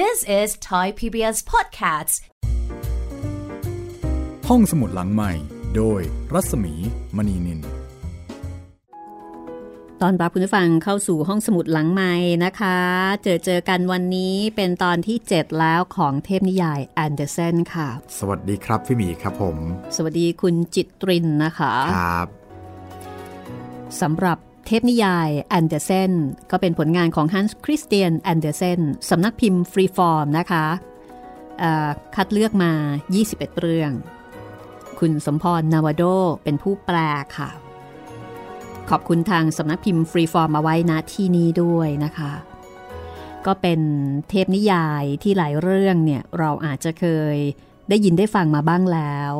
This is Thai PBS Podcasts ห้องสมุดหลังใหม่ โดยรัศมีมณีนิน ต้อนรับคุณผู้ฟังเข้าสู่ห้องสมุดหลังใหม่นะคะ เจอเจอกันวันนี้เป็นตอนที่ 7 แล้วของเทพนิยายแอนเดอร์เซนค่ะ สวัสดีครับพี่หมีครับผม สวัสดีคุณจิตรินนะคะ ครับสำหรับ เทพนิยายแอนเดอร์เซนก็เป็นผลงานของฮันส์คริสเตียนแอนเดอร์เซนสำนักพิมพ์ฟรีฟอร์มนะคะคัดเลือกมา 21 เรื่อง คุณสมพรนาวาโดเป็นผู้แปลค่ะ ขอบคุณทางสำนักพิมพ์ฟรีฟอร์มมาไว้ณที่นี้ด้วยนะคะ ก็เป็นเทพนิยายที่หลายเรื่องเนี่ยเราอาจจะเคยได้ยินได้ฟังมาบ้างแล้ว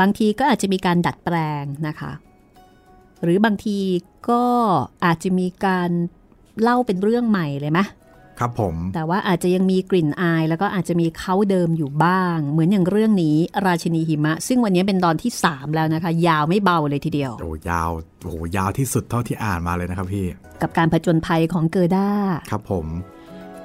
บางทีก็อาจจะมีการดัดแปลงนะคะ หรือบางที ก็อาจจะมีการเล่าเป็นเรื่องใหม่เลยไหมครับผม แต่ว่าอาจจะยังมีกลิ่นอาย แล้วก็อาจจะมีเขาเดิมอยู่บ้าง เหมือนอย่างเรื่องนี้ราชินีหิมะ ซึ่งวันนี้เป็นตอนที่ 3 แล้วนะคะ ยาวไม่เบาเลยทีเดียว โอ้ยาวโอ้โหยาวที่สุดเท่าที่อ่านมาเลยนะครับพี่ กับการผจญภัยของเกอร์ด้า ครับผม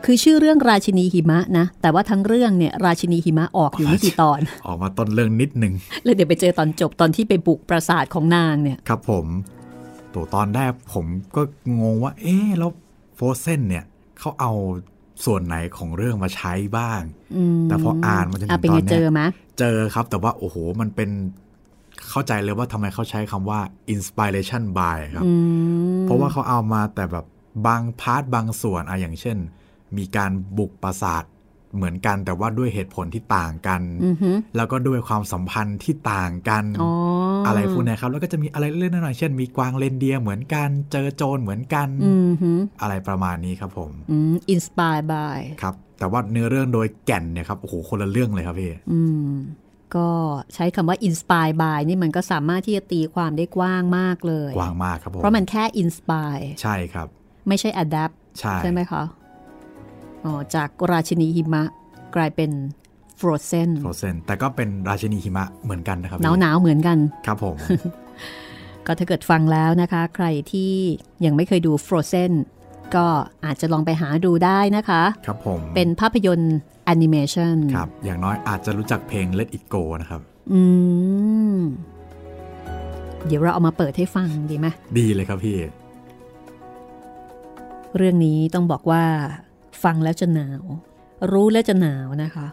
คือชื่อเรื่องราชินีหิมะนะ แต่ว่าทั้งเรื่องเนี่ยราชินีหิมะออกอยู่ไม่กี่ตอน ออกมาต้นเรื่องนิดหนึ่งแล้วเดี๋ยวไปเจอตอนจบตอนที่ไปบุกปราสาทของนางเนี่ย ครับผม ตัวตอนแรกผมก็งงว่า เอ๊ะแล้วโฟเซนเนี่ยเขาเอาส่วนไหนของเรื่องมาใช้บ้างอืมแต่พออ่านมาจนถึอะงเป็นตอไงนเจเนี้อยไหมเจอครับ แต่ว่าโอ้โห มันเป็นเข้าใจเลยว่าทำไมเขาใช้คำว่า inspiration by ครับอืมเพราะว่าเขาเอามาแต่แบบบางพาร์ทบางส่วนอะอย่างเช่น มีการบุกปราสาท เหมือนกันแต่ว่าด้วยเหตุผลที่ต่างกันอือหือแล้วก็ด้วยความสัมพันธ์ที่ต่างกันอ๋อออะไรพวกเนี้ยครับแล้วก็จะมีอะไรเล็กๆน้อยๆเช่นมีกวางเรนเดียร์เหมือนกัน เจอโจรเหมือนกันอือหืออะไรประมาณนี้ครับผมอืม inspire byครับ แต่ว่าเนื้อเรื่องโดยแก่นเนี่ยครับโอ้โหคนละเรื่องเลยครับพี่อืมก็ใช้คำว่า inspire by นี่มันก็สามารถที่จะตีความได้กว้างมากเลย กว้างมากครับผม เพราะมันแค่ inspire ใช่ครับ ไม่ใช่ adapt ใช่ใช่ไหมคะอ๋อ จากราชินีหิมะกลายเป็น frozen โฟเซนแต่ก็เป็นราชินีหิมะเหมือนกันนะครับหนาวหนาวๆเหมือนกันครับผม ก็ถ้าเกิดฟังแล้วนะคะ ใครที่ยังไม่เคยดู frozen ก็อาจจะลองไปหาดูได้นะคะ ครับผม เป็นภาพยนตร์แอนิเมชันครับ อย่างน้อยอาจจะรู้จักเพลง Let It Go นะครับ อืม เดี๋ยวเราเอามาเปิดให้ฟังดีไหมดีเลยครับพี่ เรื่องนี้ต้องบอกว่า ฟังแล้วจะหนาว รู้แล้วจะหนาวนะคะ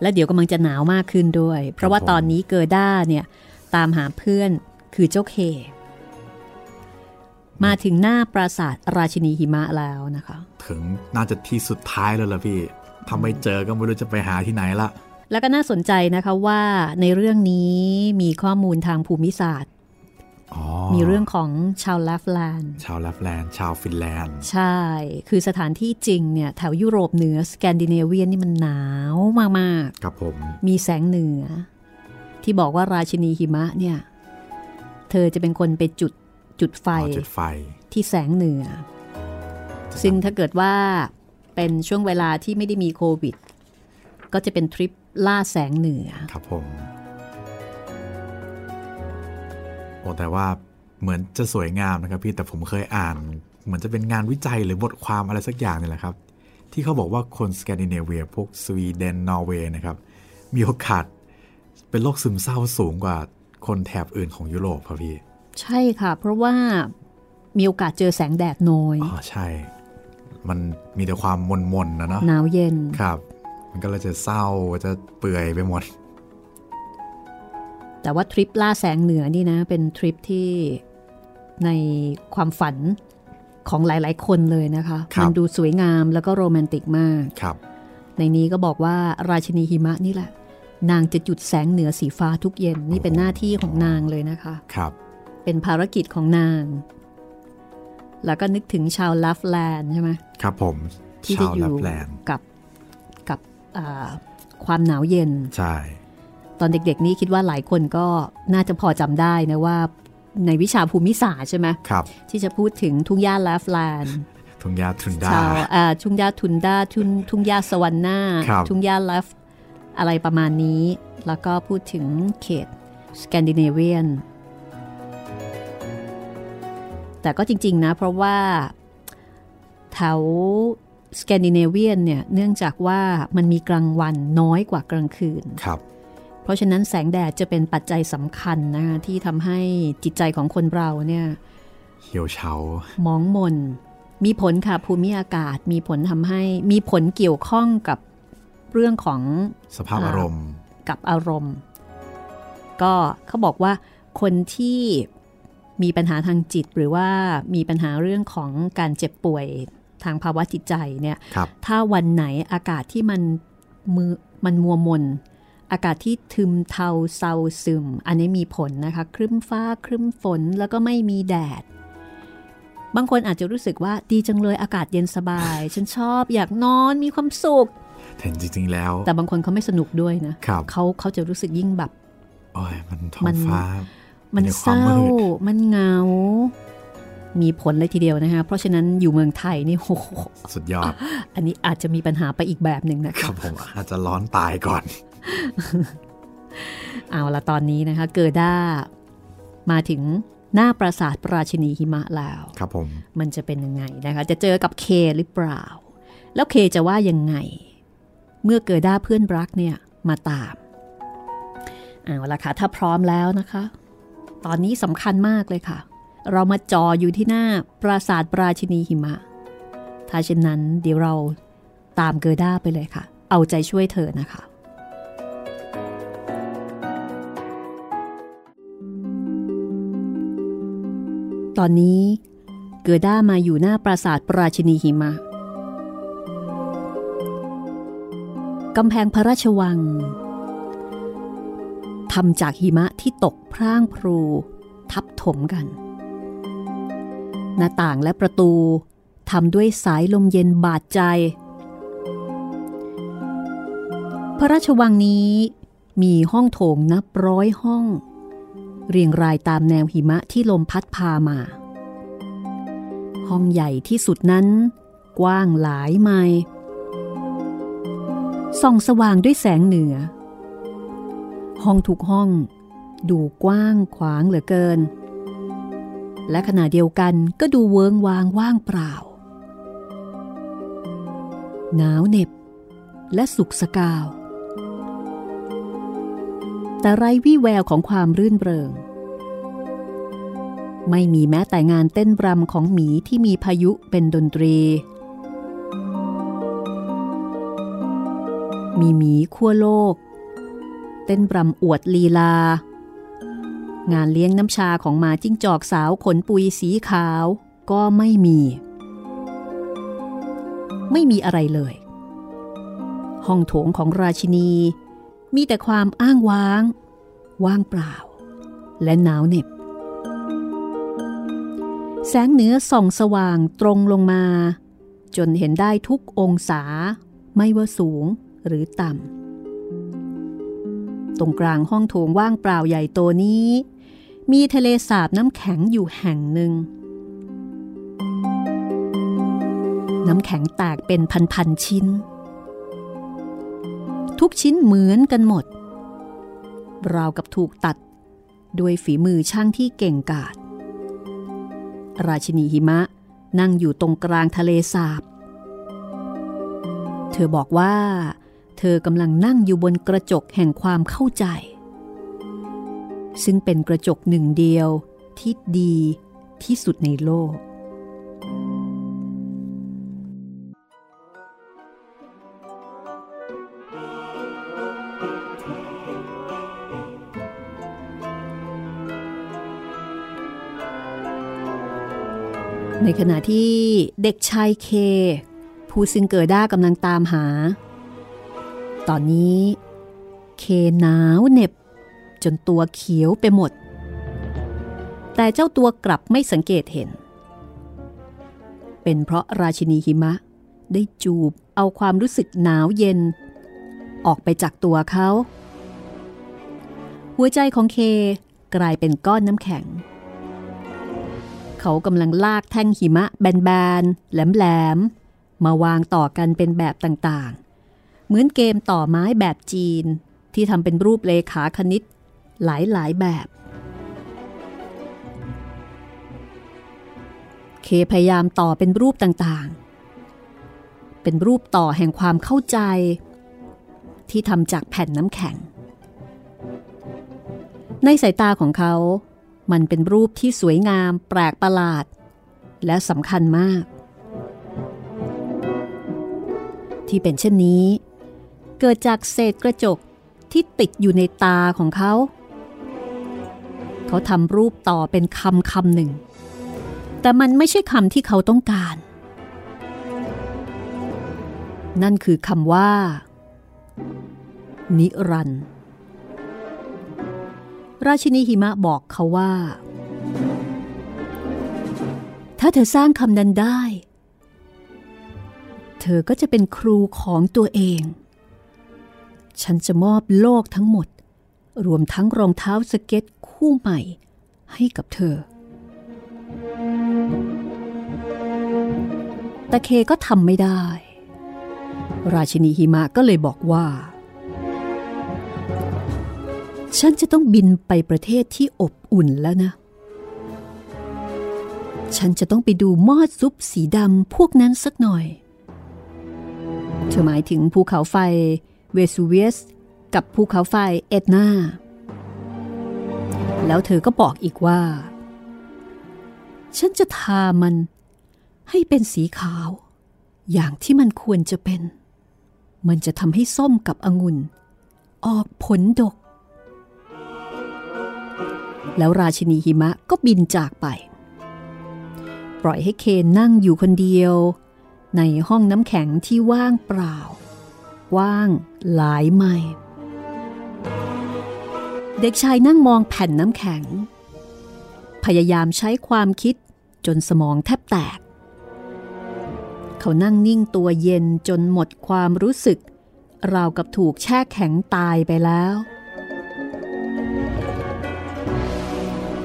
และเดี๋ยวกำลังจะหนาวมากขึ้นด้วย เพราะว่าผมตอนนี้เกอร์ด้าเนี่ยตามหาเพื่อนคือเจ้าเค มาถึงหน้าปราสาทราชินีหิมะแล้วนะคะ ถึงน่าจะที่สุดท้ายแล้วล่ะพี่ทำไม่เจอก็ไม่รู้จะไปหาที่ไหนละแล้วก็น่าสนใจนะคะว่าในเรื่องนี้มีข้อมูลทางภูมิศาสตร์อ๋อ มีเรื่องของชาวแลปแลนด์ ชาวแลปแลนด์ ชาวฟินแลนด์ ใช่ คือสถานที่จริงเนี่ยแถวยุโรปเหนือสแกนดิเนเวียนนี่มันหนาวมากครับผมๆมีแสงเหนือ ที่บอกว่าราชินีหิมะเนี่ย เธอจะเป็นคนไปจุดจุดไฟอ๋อจุดไฟที่แสงเหนือ ซึ่งถ้าเกิดว่าเป็นช่วงเวลาที่ไม่ได้มีโควิด ก็จะเป็นทริปล่าแสงเหนือ ครับผม แต่ว่าเหมือนจะสวยงามนะครับพี่แต่ผมเคยอ่าน เหมือนจะเป็นงานวิจัยหรือบทความอะไรสักอย่างนี่แหละครับ ที่เขาบอกว่าคนสแกนดิเนเวียพวกสวีเดนนอร์เวย์นะครับมีโอกาสเป็นโรคซึมเศร้าสูงกว่าคนแถบอื่นของยุโรปครับพี่ ใช่ค่ะ เพราะว่ามีโอกาสเจอแสงแดดน้อยอ๋อใช่ มันมีแต่ความมนมนๆนะเนาะหนาวเย็นครับ มันก็เลยจะเศร้าจะเปื่อยไปหมด แต่ว่าทริปล่าแสงเหนือนี่นะเป็นทริปที่ในความฝันของหลาย ๆ คนเลยนะคะครับมันดูสวยงามแล้วก็โรแมนติกมากครับในนี้ก็บอกว่าราชินีหิมะนี่แหละ นางจะจุดแสงเหนือสีฟ้าทุกเย็นนี่เป็นหน้าที่ของนางเลยนะคะครับ เป็นภารกิจของนาง แล้วก็นึกถึงชาวแลปแลนด์ใช่ไหมครับผมที่ชาวแลปแลนด์ที่จะอยู่กับกับอ่าความหนาวเย็น ใช่ ตอนเด็กๆ นี่คิดว่าหลายคนก็น่าจะพอจำได้นะว่าในวิชาภูมิศาสตร์ใช่ไหมครับ ที่จะพูดถึงทุ่งหญ้าแลปแลนด์ทุ่งหญ้าทุนดราชาวอ่าทุ่งหญ้าทุนดราทุ่งทุ่งหญ้าสะวันนาครับทุ่งหญ้าแลปอะไรประมาณนี้ แล้วก็พูดถึงเขตสแกนดิเนเวียน แต่ก็จริง ๆ นะ เพราะว่าแถวสแกนดิเนเวียนเนี่ย เนื่องจากว่ามันมีกลางวันน้อยกว่ากลางคืนครับ เพราะฉะนั้นแสงแดดจะเป็นปัจจัยสำคัญนะคะที่ทำให้จิตใจของคนเราเนี่ยเหี่ยวเฉามองมน มีผลค่ะภูมิอากาศ มีผลทำให้มีผลเกี่ยวข้องกับเรื่องของสภาพอารมณ์ กับอารมณ์ ก็เขาบอกว่าคนที่มีปัญหาทางจิตหรือว่ามีปัญหาเรื่องของการเจ็บป่วยทางภาวะจิตใจเนี่ยครับถ้าวันไหนอากาศที่มันมือมันมัวมน อากาศที่ทึมเทาเซาซึม อันนี้มีผลนะคะ ครึ้มฟ้าครึ้มฝนแล้วก็ไม่มีแดด บางคนอาจจะรู้สึกว่าดีจังเลยอากาศเย็นสบาย ฉันชอบอยากนอนมีความสุขแต่จริงๆแล้ว แต่บางคนเขาไม่สนุกด้วยนะครับเขาเขาจะรู้สึกยิ่งแบบโอ้ยมันท้อมังนฟ้า มันในเศความร้ามืดมันเหงา มีผลเลยทีเดียวนะคะ เพราะฉะนั้นอยู่เมืองไทยนี่โอ้โหสุดยอด อันนี้อาจจะมีปัญหาไปอีกแบบหนึ่งนะคคะรับผมอาจจะร้อนตายก่อน เอาละตอนนี้นะคะ เกิด้า มาถึงหน้าปราสาทปราชินีหิมะแล้วครับผม มันจะเป็นยังไงนะคะ จะเจอกับเคหรือเปล่า แล้วเคจะว่ายังไง เมื่อเกิด้าเพื่อนรักเนี่ย มาตามเอาละค่ะ ถ้าพร้อมแล้วนะคะ ตอนนี้สำคัญมากเลยค่ะ เรามาจออยู่ที่หน้าปราสาทปราชินีหิมะ ถ้าเช่นนั้นเดี๋ยวเราตามเกิด้าไปเลยค่ะ เอาใจช่วยเธอนะคะ ตอนนี้ เกิด้ามาอยู่หน้าปราสาทปราชินีหิมะกำแพงพระราชวังทำจากหิมะที่ตกพร่างพรูทับถมกัน หน้าต่างและประตูทำด้วยสายลมเย็นบาดใจ พระราชวังนี้มีห้องโถงนับร้อยห้อง เรียงรายตามแนวหิมะที่ลมพัดพามา ห้องใหญ่ที่สุดนั้น กว้างหลายไมล์ส่องสว่างด้วยแสงเหนือ ห้องทุกห้อง ดูกว้างขวางเหลือเกิน และขณะเดียวกันก็ดูเวิงวางว่างเปล่า หนาวเหน็บและสุกสกาว แต่ไร้วี่แววของความรื่นเริง ไม่มีแม้แต่งานเต้นรำของหมีที่มีพายุเป็นดนตรี มีหมีขั้วโลก เต้นรำอวดลีลา งานเลี้ยงน้ำชาของหมาจิ้งจอกสาวขนปุยสีขาวก็ไม่มี ไม่มีอะไรเลย ห้องโถงของราชินี มีแต่ความอ้างว้าง ว่างเปล่า และหนาวเหน็บ แสงเหนือส่องสว่างตรงลงมา จนเห็นได้ทุกองศา ไม่ว่าสูงหรือต่ำ ตรงกลางห้องโถงว่างเปล่าใหญ่โตนี้ มีทะเลสาบน้ำแข็งอยู่แห่งหนึ่ง น้ำแข็งแตกเป็นพันๆชิ้น ทุกชิ้นเหมือนกันหมด ราวกับถูกตัดด้วยฝีมือช่างที่เก่งกาจราชินีหิมะนั่งอยู่ตรงกลางทะเลสาบ เธอบอกว่า เธอกำลังนั่งอยู่บนกระจกแห่งความเข้าใจ ซึ่งเป็นกระจกหนึ่งเดียวที่ดีที่สุดในโลก ในขณะที่เด็กชายเค ผู้ซึ่งเกิดด้ากำลังตามหา ตอนนี้เคหนาวเหน็บ จนตัวเขียวไปหมด แต่เจ้าตัวกลับไม่สังเกตเห็น เป็นเพราะราชินีหิมะได้จูบเอาความรู้สึกหนาวเย็น ออกไปจากตัวเขา หัวใจของเคกลายเป็นก้อนน้ำแข็ง เขากำลังลากแท่งหิมะแบนๆ แหลมๆ มาวางต่อกันเป็นแบบต่างๆ เหมือนเกมต่อไม้แบบจีนที่ทำเป็นรูปเลขาคณิตหลายๆ แบบ เคพยายามต่อเป็นรูปต่างๆ เป็นรูปต่อแห่งความเข้าใจ ที่ทำจากแผ่นน้ำแข็ง ในสายตาของเขา มันเป็นรูปที่สวยงาม แปลกประหลาด และสำคัญมาก ที่เป็นเช่นนี้ เกิดจากเศษกระจกที่ติดอยู่ในตาของเขา เขาทำรูปต่อเป็นคำคำหนึ่ง แต่มันไม่ใช่คำที่เขาต้องการ นั่นคือคำว่า นิรันดร์ ราชินีหิมะบอกเขาว่า ถ้าเธอสร้างคำนั้นได้ เธอก็จะเป็นครูของตัวเอง ฉันจะมอบโลกทั้งหมด รวมทั้งรองเท้าสเก็ตคู่ใหม่ให้กับเธอ แต่เคก็ทำไม่ได้ ราชินีหิมะก็เลยบอกว่า ฉันจะต้องบินไปประเทศที่อบอุ่นแล้วนะ ฉันจะต้องไปดูมอดซุปสีดำพวกนั้นสักหน่อย เธอหมายถึงภูเขาไฟเวซูเวียส กับภูเขาไฟเอ็ดนาแล้วเธอก็บอกอีกว่า ฉันจะทามันให้เป็นสีขาว อย่างที่มันควรจะเป็น มันจะทำให้ส้มกับองุ่น ออกผลดก แล้วราชินีหิมะก็บินจากไป ปล่อยให้เคนนั่งอยู่คนเดียว ในห้องน้ำแข็งที่ว่างเปล่า ว่างหลายไมล์เด็กชายนั่งมองแผ่นน้ำแข็ง พยายามใช้ความคิดจนสมองแทบแตก เขานั่งนิ่งตัวเย็นจนหมดความรู้สึก ราวกับถูกแช่แข็งตายไปแล้ว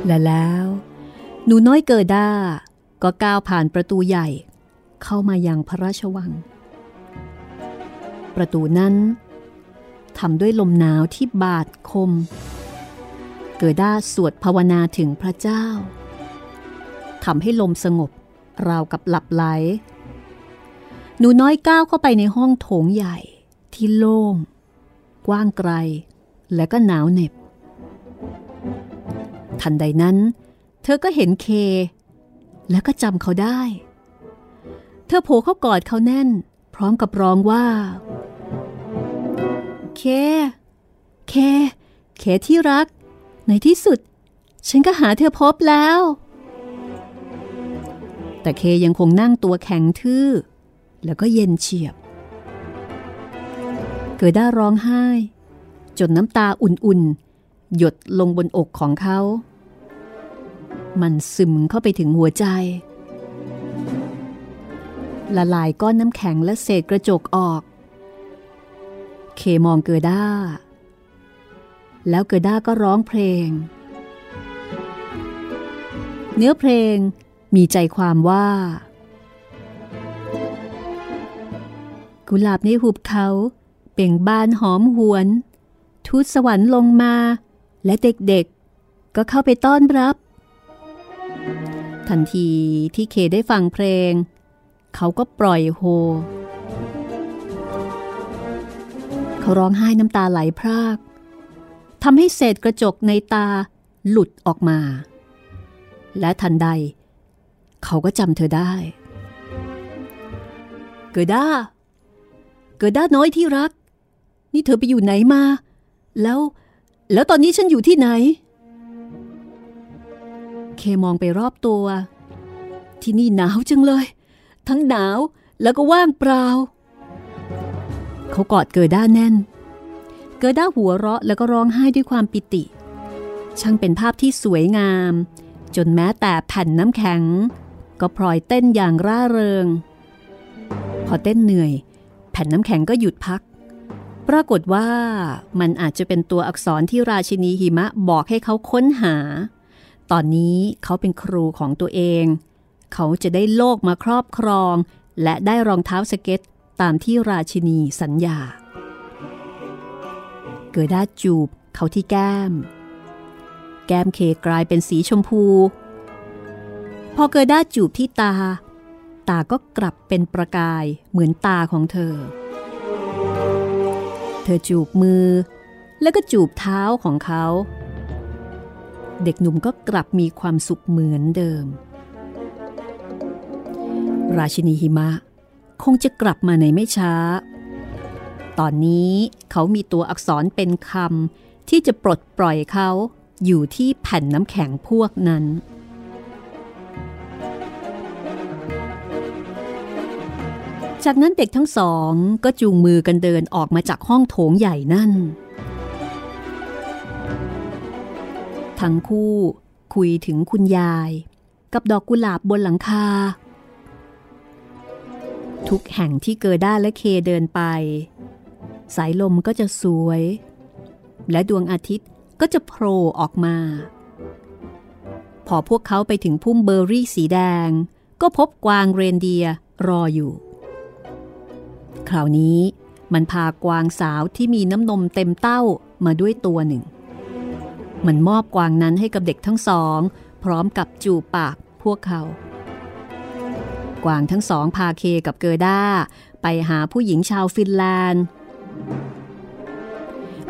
และแล้ว หนูน้อยเกิด้า ก็ก้าวผ่านประตูใหญ่ เข้ามายังพระราชวัง ประตูนั้นทำด้วยลมหนาวที่บาดคม เกิด้าสวดภาวนาถึงพระเจ้าทำให้ลมสงบราวกับหลับไหล หนูน้อยก้าวเข้าไปในห้องโถงใหญ่ที่โล่ง กว้างไกล และก็หนาวเหน็บ ทันใดนั้น เธอก็เห็นเค แล้วก็จำเขาได้ เธอโผล่เข้ากอดเขาแน่น พร้อมกับร้องว่า เค เค เคที่รัก ในที่สุด ฉันก็หาเธอพบแล้ว แต่เคยังคงนั่งตัวแข็งทื่อ แล้วก็เย็นเฉียบ เกิดด้ร้องไห้ จนน้ำตาอุ่นๆหยดลงบนอกของเขา มันซึมเข้าไปถึงหัวใจ ละลายก้อนน้ำแข็งและเศษกระจกออก เคมองเกิด้า แล้วเกิด้าก็ร้องเพลง เนื้อเพลงมีใจความว่า กุหลาบในหุบเขาเป่งบานหอมหวน ทูตสวรรค์ลงมา และเด็กๆ ก็เข้าไปต้อนรับ ทันทีที่เคได้ฟังเพลง เขาก็ปล่อยโฮ เขาร้องไห้น้ำตาไหลพรากทำให้เศษกระจกในตาหลุดออกมา และทันใด เขาก็จำเธอได้ เกิดด้า เกิดด้าน้อยที่รัก นี่เธอไปอยู่ไหนมา แล้ว แล้วตอนนี้ฉันอยู่ที่ไหน เคมองไปรอบตัว ที่นี่หนาวจังเลย ทั้งหนาวแล้วก็ว่างเปล่า เขากอดเกิดด้าแน่น เกิดด้าหัวเราะแล้วก็ร้องไห้ด้วยความปิติ ช่างเป็นภาพที่สวยงาม จนแม้แต่แผ่นน้ำแข็ง ก็พลอยเต้นอย่างร่าเริง พอเต้นเหนื่อย แผ่นน้ำแข็งก็หยุดพักปรากฏว่ามันอาจจะเป็นตัวอักษรที่ราชินีหิมะบอกให้เขาค้นหา ตอนนี้เขาเป็นครูของตัวเอง เขาจะได้โลกมาครอบครอง และได้รองเท้าสเก็ตตามที่ราชินีสัญญา เกิดด้าจูบเขาที่แก้ม แก้มเคกลายเป็นสีชมพู พอเกิดด้าจูบที่ตา ตาก็กลับเป็นประกายเหมือนตาของเธอ เธอจูบมือ แล้วก็จูบเท้าของเขา เด็กหนุ่มก็กลับมีความสุขเหมือนเดิม ราชินีหิมะ คงจะกลับมาในไม่ช้า ตอนนี้เขามีตัวอักษรเป็นคำที่จะปลดปล่อยเขาอยู่ที่แผ่นน้ำแข็งพวกนั้น จากนั้นเด็กทั้งสองก็จูงมือกันเดินออกมาจากห้องโถงใหญ่นั่น ทั้งคู่คุยถึงคุณยาย กับดอกกุหลาบบนหลังคา ทุกแห่งที่เกิด้าและเคเดินไป สายลมก็จะสวย และดวงอาทิตย์ก็จะโผล่ออกมา พอพวกเขาไปถึงพุ่มเบอร์รี่สีแดง ก็พบกวางเรนเดียรออยู่ คราวนี้มันพากวางสาวที่มีน้ำนมเต็มเต้ามาด้วยตัวหนึ่ง มันมอบกวางนั้นให้กับเด็กทั้งสอง พร้อมกับจูบปากพวกเขา กวางทั้งสองพาเคกับเกอร์ด้า ไปหาผู้หญิงชาวฟินแลนด์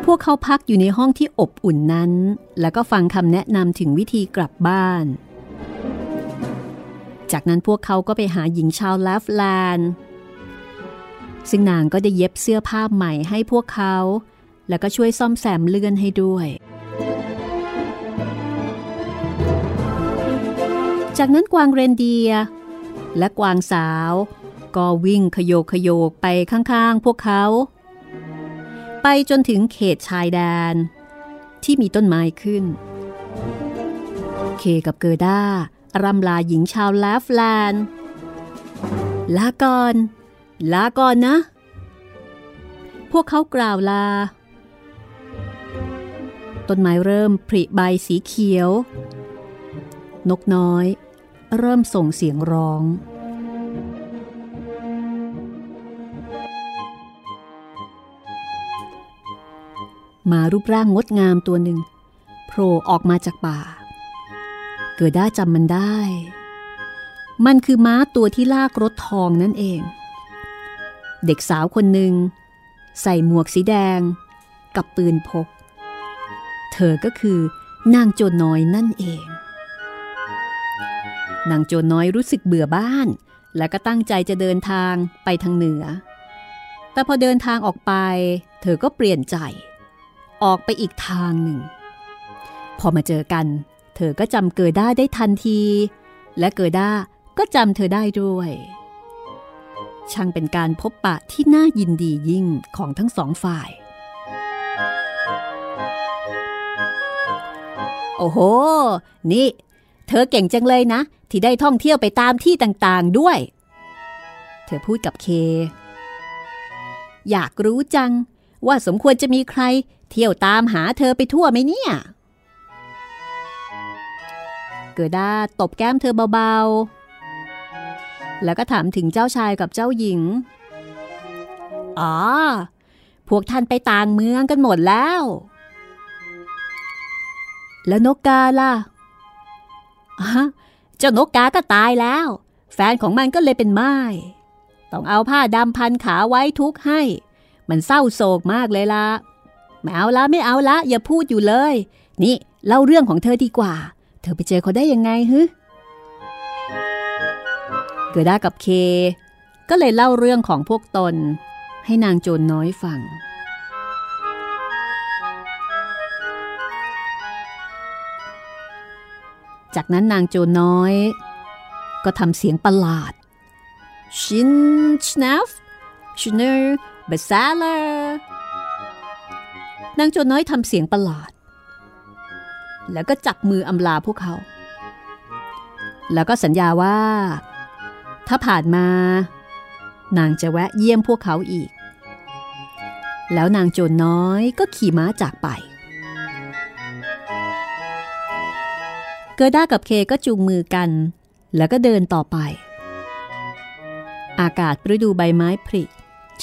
พวกเขาพักอยู่ในห้องที่อบอุ่นนั้น แล้วก็ฟังคำแนะนำถึงวิธีกลับบ้าน จากนั้นพวกเขาก็ไปหาหญิงชาวแลฟแลนด์ซึ่งนางก็ได้เย็บเสื้อผ้าใหม่ให้พวกเขา แล้วก็ช่วยซ่อมแซมเลื่อนให้ด้วย จากนั้นกวางเรนเดียและกวางสาว ก็วิ่งขยโยกขยโยกไปข้างๆ พวกเขา ไปจนถึงเขตชายแดน ที่มีต้นไม้ขึ้น เคกับเกอร์ด้ารำลาหญิงชาวแลฟแลนด์ลาก่อน ลาก่อนนะ พวกเขากล่าวลา ต้นไม้เริ่มผลิใบสีเขียว นกน้อย เริ่มส่งเสียงร้อง มารูปร่างงดงามตัวหนึ่งโผล่ออกมาจากป่า เกิดได้จำมันได้ มันคือม้าตัวที่ลากรถทองนั่นเอง เด็กสาวคนหนึ่ง ใส่หมวกสีแดง กับปืนพก เธอก็คือนางโจน้อยนั่นเอง นางโจรน้อยรู้สึกเบื่อบ้าน และก็ตั้งใจจะเดินทางไปทางเหนือ แต่พอเดินทางออกไป เธอก็เปลี่ยนใจ ออกไปอีกทางหนึ่ง พอมาเจอกัน เธอก็จำเกิดด้าได้ทันที และเกิดด้าก็จำเธอได้ด้วยช่างเป็นการพบปะที่น่ายินดียิ่งของทั้งสองฝ่าย โอ้โห นี่ เธอเก่งจังเลยนะ ที่ได้ท่องเที่ยวไปตามที่ต่างๆด้วย เธอพูดกับเค อยากรู้จัง ว่าสมควรจะมีใคร เที่ยวตามหาเธอไปทั่วไหมเนี่ย เกิดด้าตบแก้มเธอเบาๆ แล้วก็ถามถึงเจ้าชายกับเจ้าหญิง อ๋อ พวกท่านไปต่างเมืองกันหมดแล้ว แล้วนกกาล่ะ เจ้านกกาก็ตายแล้ว แฟนของมันก็เลยเป็นไม้ต้องเอาผ้าดำพันขาไว้ทุกให้ มันเศร้าโศกมากเลยละไม่เอาละไม่เอาละอย่าพูดอยู่เลย นี่เล่าเรื่องของเธอดีกว่า เธอไปเจอเขาได้ยังไงฮึเกิด้ากับเค ก็เลยเล่าเรื่องของพวกตน ให้นางโจรน้อยฟัง จากนั้นนางโจรน้อย ก็ทำเสียงประหลาดชินชนฟชเนอร์เบซาเลอร์นางโจรน้อยทำเสียงประหลาด แล้วก็จับมืออำลาพวกเขา แล้วก็สัญญาว่า ถ้าผ่านมา นางจะแวะเยี่ยมพวกเขาอีก แล้วนางโจรน้อยก็ขี่ม้าจากไป เกิด้ากับเคก็จูงมือกัน แล้วก็เดินต่อไป อากาศฤดูใบไม้ผลิ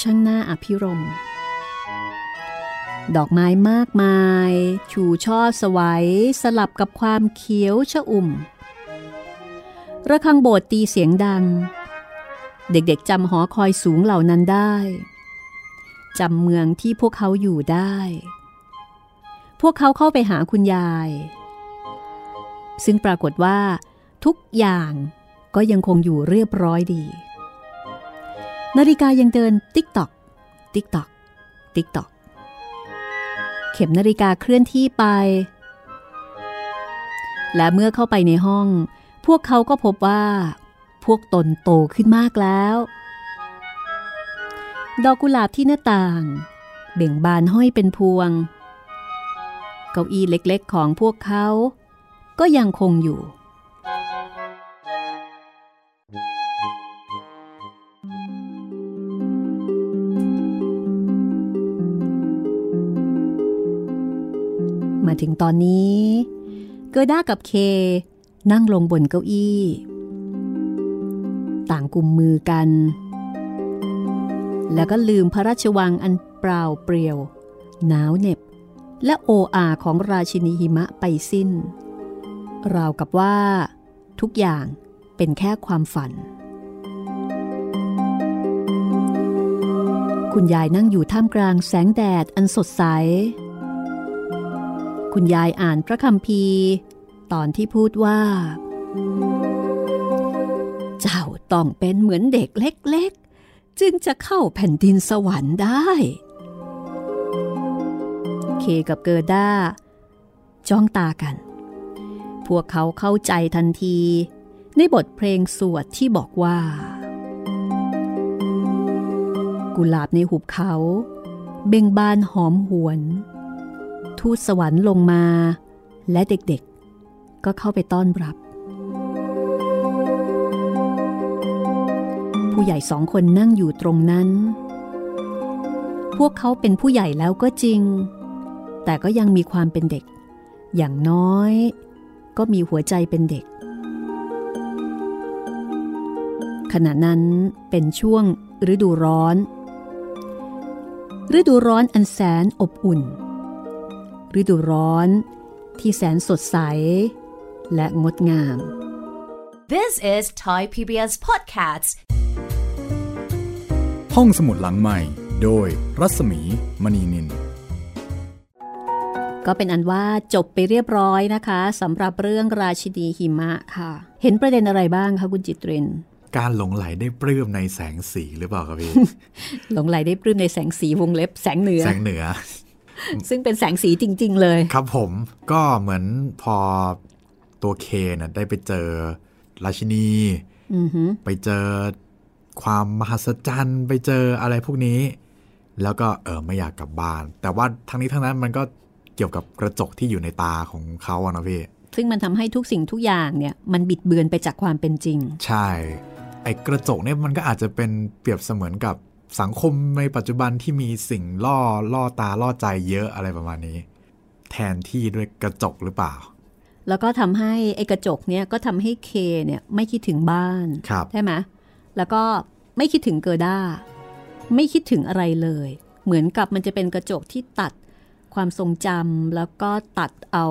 ช่างน่าอภิรม ดอกไม้มากมาย ชูช่อสวัยสลับกับความเขียวชะอุ่ม ระฆังโบสถ์ตีเสียงดัง เด็กๆจำหอคอยสูงเหล่านั้นได้จำเมืองที่พวกเขาอยู่ได้ พวกเขาเข้าไปหาคุณยาย ซึ่งปรากฏว่า ทุกอย่างก็ยังคงอยู่เรียบร้อยดี นาฬิกายังเดินติ๊กตอกติ๊กตอกติ๊กตอกเข็มนาฬิกาเคลื่อนที่ไป และเมื่อเข้าไปในห้อง พวกเขาก็พบว่า พวกตนโตขึ้นมากแล้ว ดอกกุหลาบที่หน้าต่าง เบ่งบานห้อยเป็นพวง เก้าอี้เล็กๆของพวกเขา ก็ยังคงอยู่ มาถึงตอนนี้ เกอด้ากับเค นั่งลงบนเก้าอี้ ต่างกุมมือกัน แล้วก็ลืมพระราชวังอันเปล่าเปลี่ยว หนาวเหน็บและโออาของราชินีหิมะไปสิ้น ราวกับว่า ทุกอย่างเป็นแค่ความฝัน คุณยายนั่งอยู่ท่ามกลางแสงแดดอันสดใส คุณยายอ่านพระคัมภีร์ ตอนที่พูดว่า เจ้าต้องเป็นเหมือนเด็กเล็กๆ จึงจะเข้าแผ่นดินสวรรค์ได้ เคกับเกอร์ด้า จ้องตากัน พวกเขาเข้าใจทันที ในบทเพลงสวดที่บอกว่า กุหลาบในหุบเขา เบ่งบานหอมหวน ทูตสวรรค์ลงมา และเด็กๆ ก็เข้าไปต้อนรับ ผู้ใหญ่สองคนนั่งอยู่ตรงนั้น พวกเขาเป็นผู้ใหญ่แล้วก็จริง แต่ก็ยังมีความเป็นเด็กอย่างน้อย ก็มีหัวใจเป็นเด็ก ขณะนั้นเป็นช่วงฤดูร้อน ฤดูร้อนอันแสนอบอุ่น ฤดูร้อนที่แสนสดใส และงดงาม This is Thai PBS Podcasts. ห้องสมุดหลังใหม่ โดยรัศมีมณีนิน ก็เป็นอันว่าจบไปเรียบร้อยนะคะสำหรับเรื่องราชินีหิมะค่ะ เห็นประเด็นอะไรบ้างคะคุณจิตริน การหลงไหลได้ปลื้มในแสงสีหรือเปล่าครับพี่หลงไหลได้ปลื้มในแสงสีวงเล็บแสงเหนือแสงเหนือ ซึ่งเป็นแสงสีจริง ๆ เลย ครับผมก็เหมือนพอตัวเคน่ะได้ไปเจอราชินีอือหือไปเจอความมหัศจรรย์ไปเจออะไรพวกนี้ แล้วก็เออไม่อยากกลับบ้าน แต่ว่าทั้งนี้ทั้งนั้นมันก็เกี่ยวกับกระจกที่อยู่ในตาของเขาอะนะพี่ซึ่งมันทำให้ทุกสิ่งทุกอย่างเนี่ยมันบิดเบือนไปจากความเป็นจริง ใช่ ไอ้กระจกเนี่ยมันก็อาจจะเป็นเปรียบเสมือนกับสังคมในปัจจุบันที่มีสิ่งล่อล่อตาล่อใจเยอะอะไรประมาณนี้ แทนที่ด้วยกระจกหรือเปล่า แล้วก็ทำให้ไอ้กระจกเนี่ยก็ทำให้เคเนี่ยไม่คิดถึงบ้านครับใช่ไหมแล้วก็ไม่คิดถึงเกอด้า ไม่คิดถึงอะไรเลย เหมือนกับมันจะเป็นกระจกที่ตัด ความทรงจำแล้วก็ตัดเอา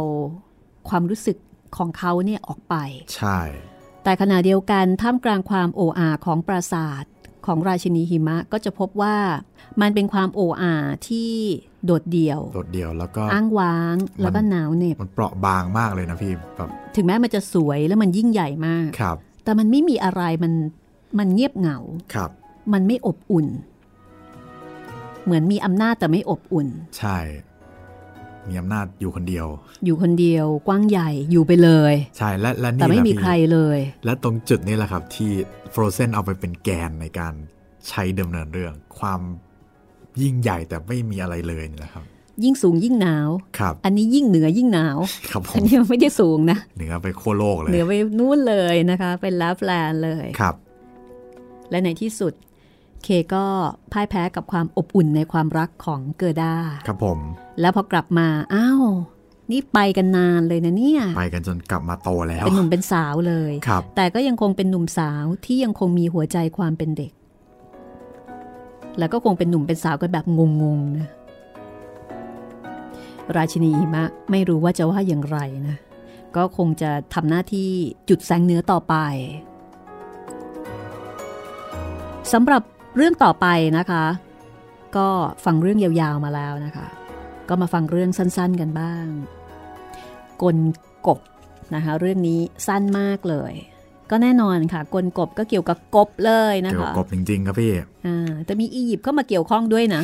ความรู้สึกของเขาเนี่ยออกไป ใช่ แต่ขณะเดียวกันท่ามกลางความโออาของปราสาทของราชินีหิมะก็จะพบว่ามันเป็นความโออาที่โดดเดี่ยว โดดเดี่ยวแล้วก็อ้างว้างแล้วก็หนาวเหน็บมันเปราะบางมากเลยนะพี่แบบถึงแม้มันจะสวยแล้วมันยิ่งใหญ่มากครับ แต่มันไม่มีอะไรมันมันเงียบเหงาครับ มันไม่อบอุ่น เหมือนมีอำนาจแต่ไม่อบอุ่น ใช่ มีอำนาจอยู่คนเดียว อยู่คนเดียวกว้างใหญ่อยู่ไปเลย ใช่และและนี่แต่ไม่แหละมีพี่ใครเลย และตรงจุดนี้แหละครับ ที่ Frozen เอาไปเป็นแกนในการใช้ดำเนินเรื่อง ความยิ่งใหญ่แต่ไม่มีอะไรเลยนี่แหละครับ ยิ่งสูงยิ่งหนาวครับ อันนี้ยิ่งเหนือยิ่งหนาวครับผอันมนี้มันไม่ได้สูงนะเหนือไปขั้วโลกเลยเหนือไปนู่นเลยนะคะ เป็นลาฟแลนด์เลยครับ และในที่สุด เคก็พ่ายแพ้กับความอบอุ่นในความรักของเกอด้าครับผม แล้วพอกลับมา อ้าว นี่ไปกันนานเลยนะเนี่ย ไปกันจนกลับมาโตแล้ว เป็นหนุ่มเป็นสาวเลยครับแต่ก็ยังคงเป็นหนุ่มสาวที่ยังคงมีหัวใจความเป็นเด็ก แล้วก็คงเป็นหนุ่มเป็นสาวกันแบบงงๆนะ ราชินีหิมะไม่รู้ว่าจะว่าอย่างไรนะ ก็คงจะทำหน้าที่จุดแสงเหนือต่อไปสำหรับ เรื่องต่อไปนะคะ ก็ฟังเรื่องยาวๆมาแล้วนะคะ ก็มาฟังเรื่องสั้นๆกันบ้าง กลกบนะคะ เรื่องนี้สั้นมากเลย ก็แน่นอนค่ะ กลกบก็เกี่ยวกับกบเลยนะเกี่ยวกัคะบกบจริงๆครับพี่อ่าแต่มีอียิปต์เข้ามาเกี่ยวข้องด้วยนะ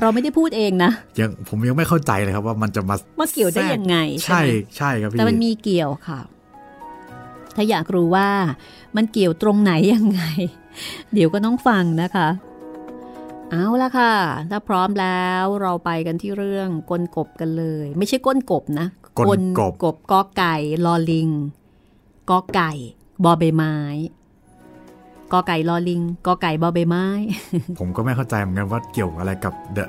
เราไม่ได้พูดเองนะยังผมยังไม่เข้าใจเลยครับว่ามันจะมาว่าเกี่ยวได้ยังไง ใช่ไหมใช่ครับพี่แต่มันมีเกี่ยวค่ะ ถ้าอยากรู้ว่ามันเกี่ยวตรงไหนยังไง เดี๋ยวก็ต้องฟังนะคะ เอาละค่ะ ถ้าพร้อมแล้วเราไปกันที่เรื่องกลกบกันเลย ไม่ใช่ก้นกบนะกลกบกบกอไก่ลอลิงกอไก่บอใบไม้กอไก่ลอลิงกอไก่บอใบไม้ ผมก็ไม่เข้าใจเหมือนกันว่าเกี่ยวอะไรกับ The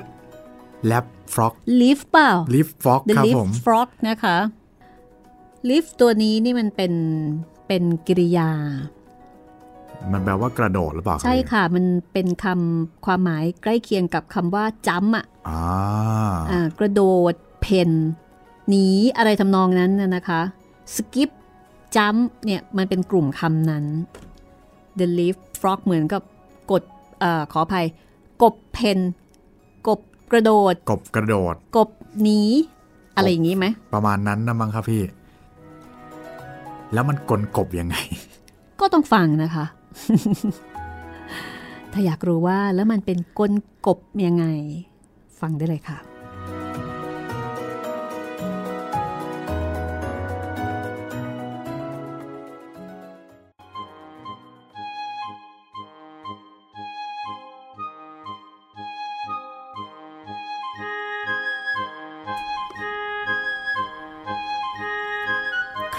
Lab Frog lift เปล่า Leaf Frog The ครับ lift ผม frog นะคะ lift ตัวนี้นี่มันเป็นเป็นกริยา มันแปลว่ากระโดดหรือเปล่ารับใช่พี่ค่ะ มันเป็นคำความหมายใกล้เคียงกับคำว่าจัมอะอ่าอ่ากระโดด เพนหนีอะไรทำนองนั้นน่ะนะคะ skip jump เนี่ยมันเป็นกลุ่มคำนั้น the leaf frog เหมือนกับกดเอ่อขออภัย กบเพนกบกระโดด กบกระโดด กบหนีอะไรอย่างนี้ไหม ประมาณนั้นนะมั้งครับพี่ แล้วมันกลกบยังไง ก็ต้องฟังนะคะ ถ้าอยากรู้ว่าแล้วมันเป็นกลกบยังไง ฟังได้เลยค่ะ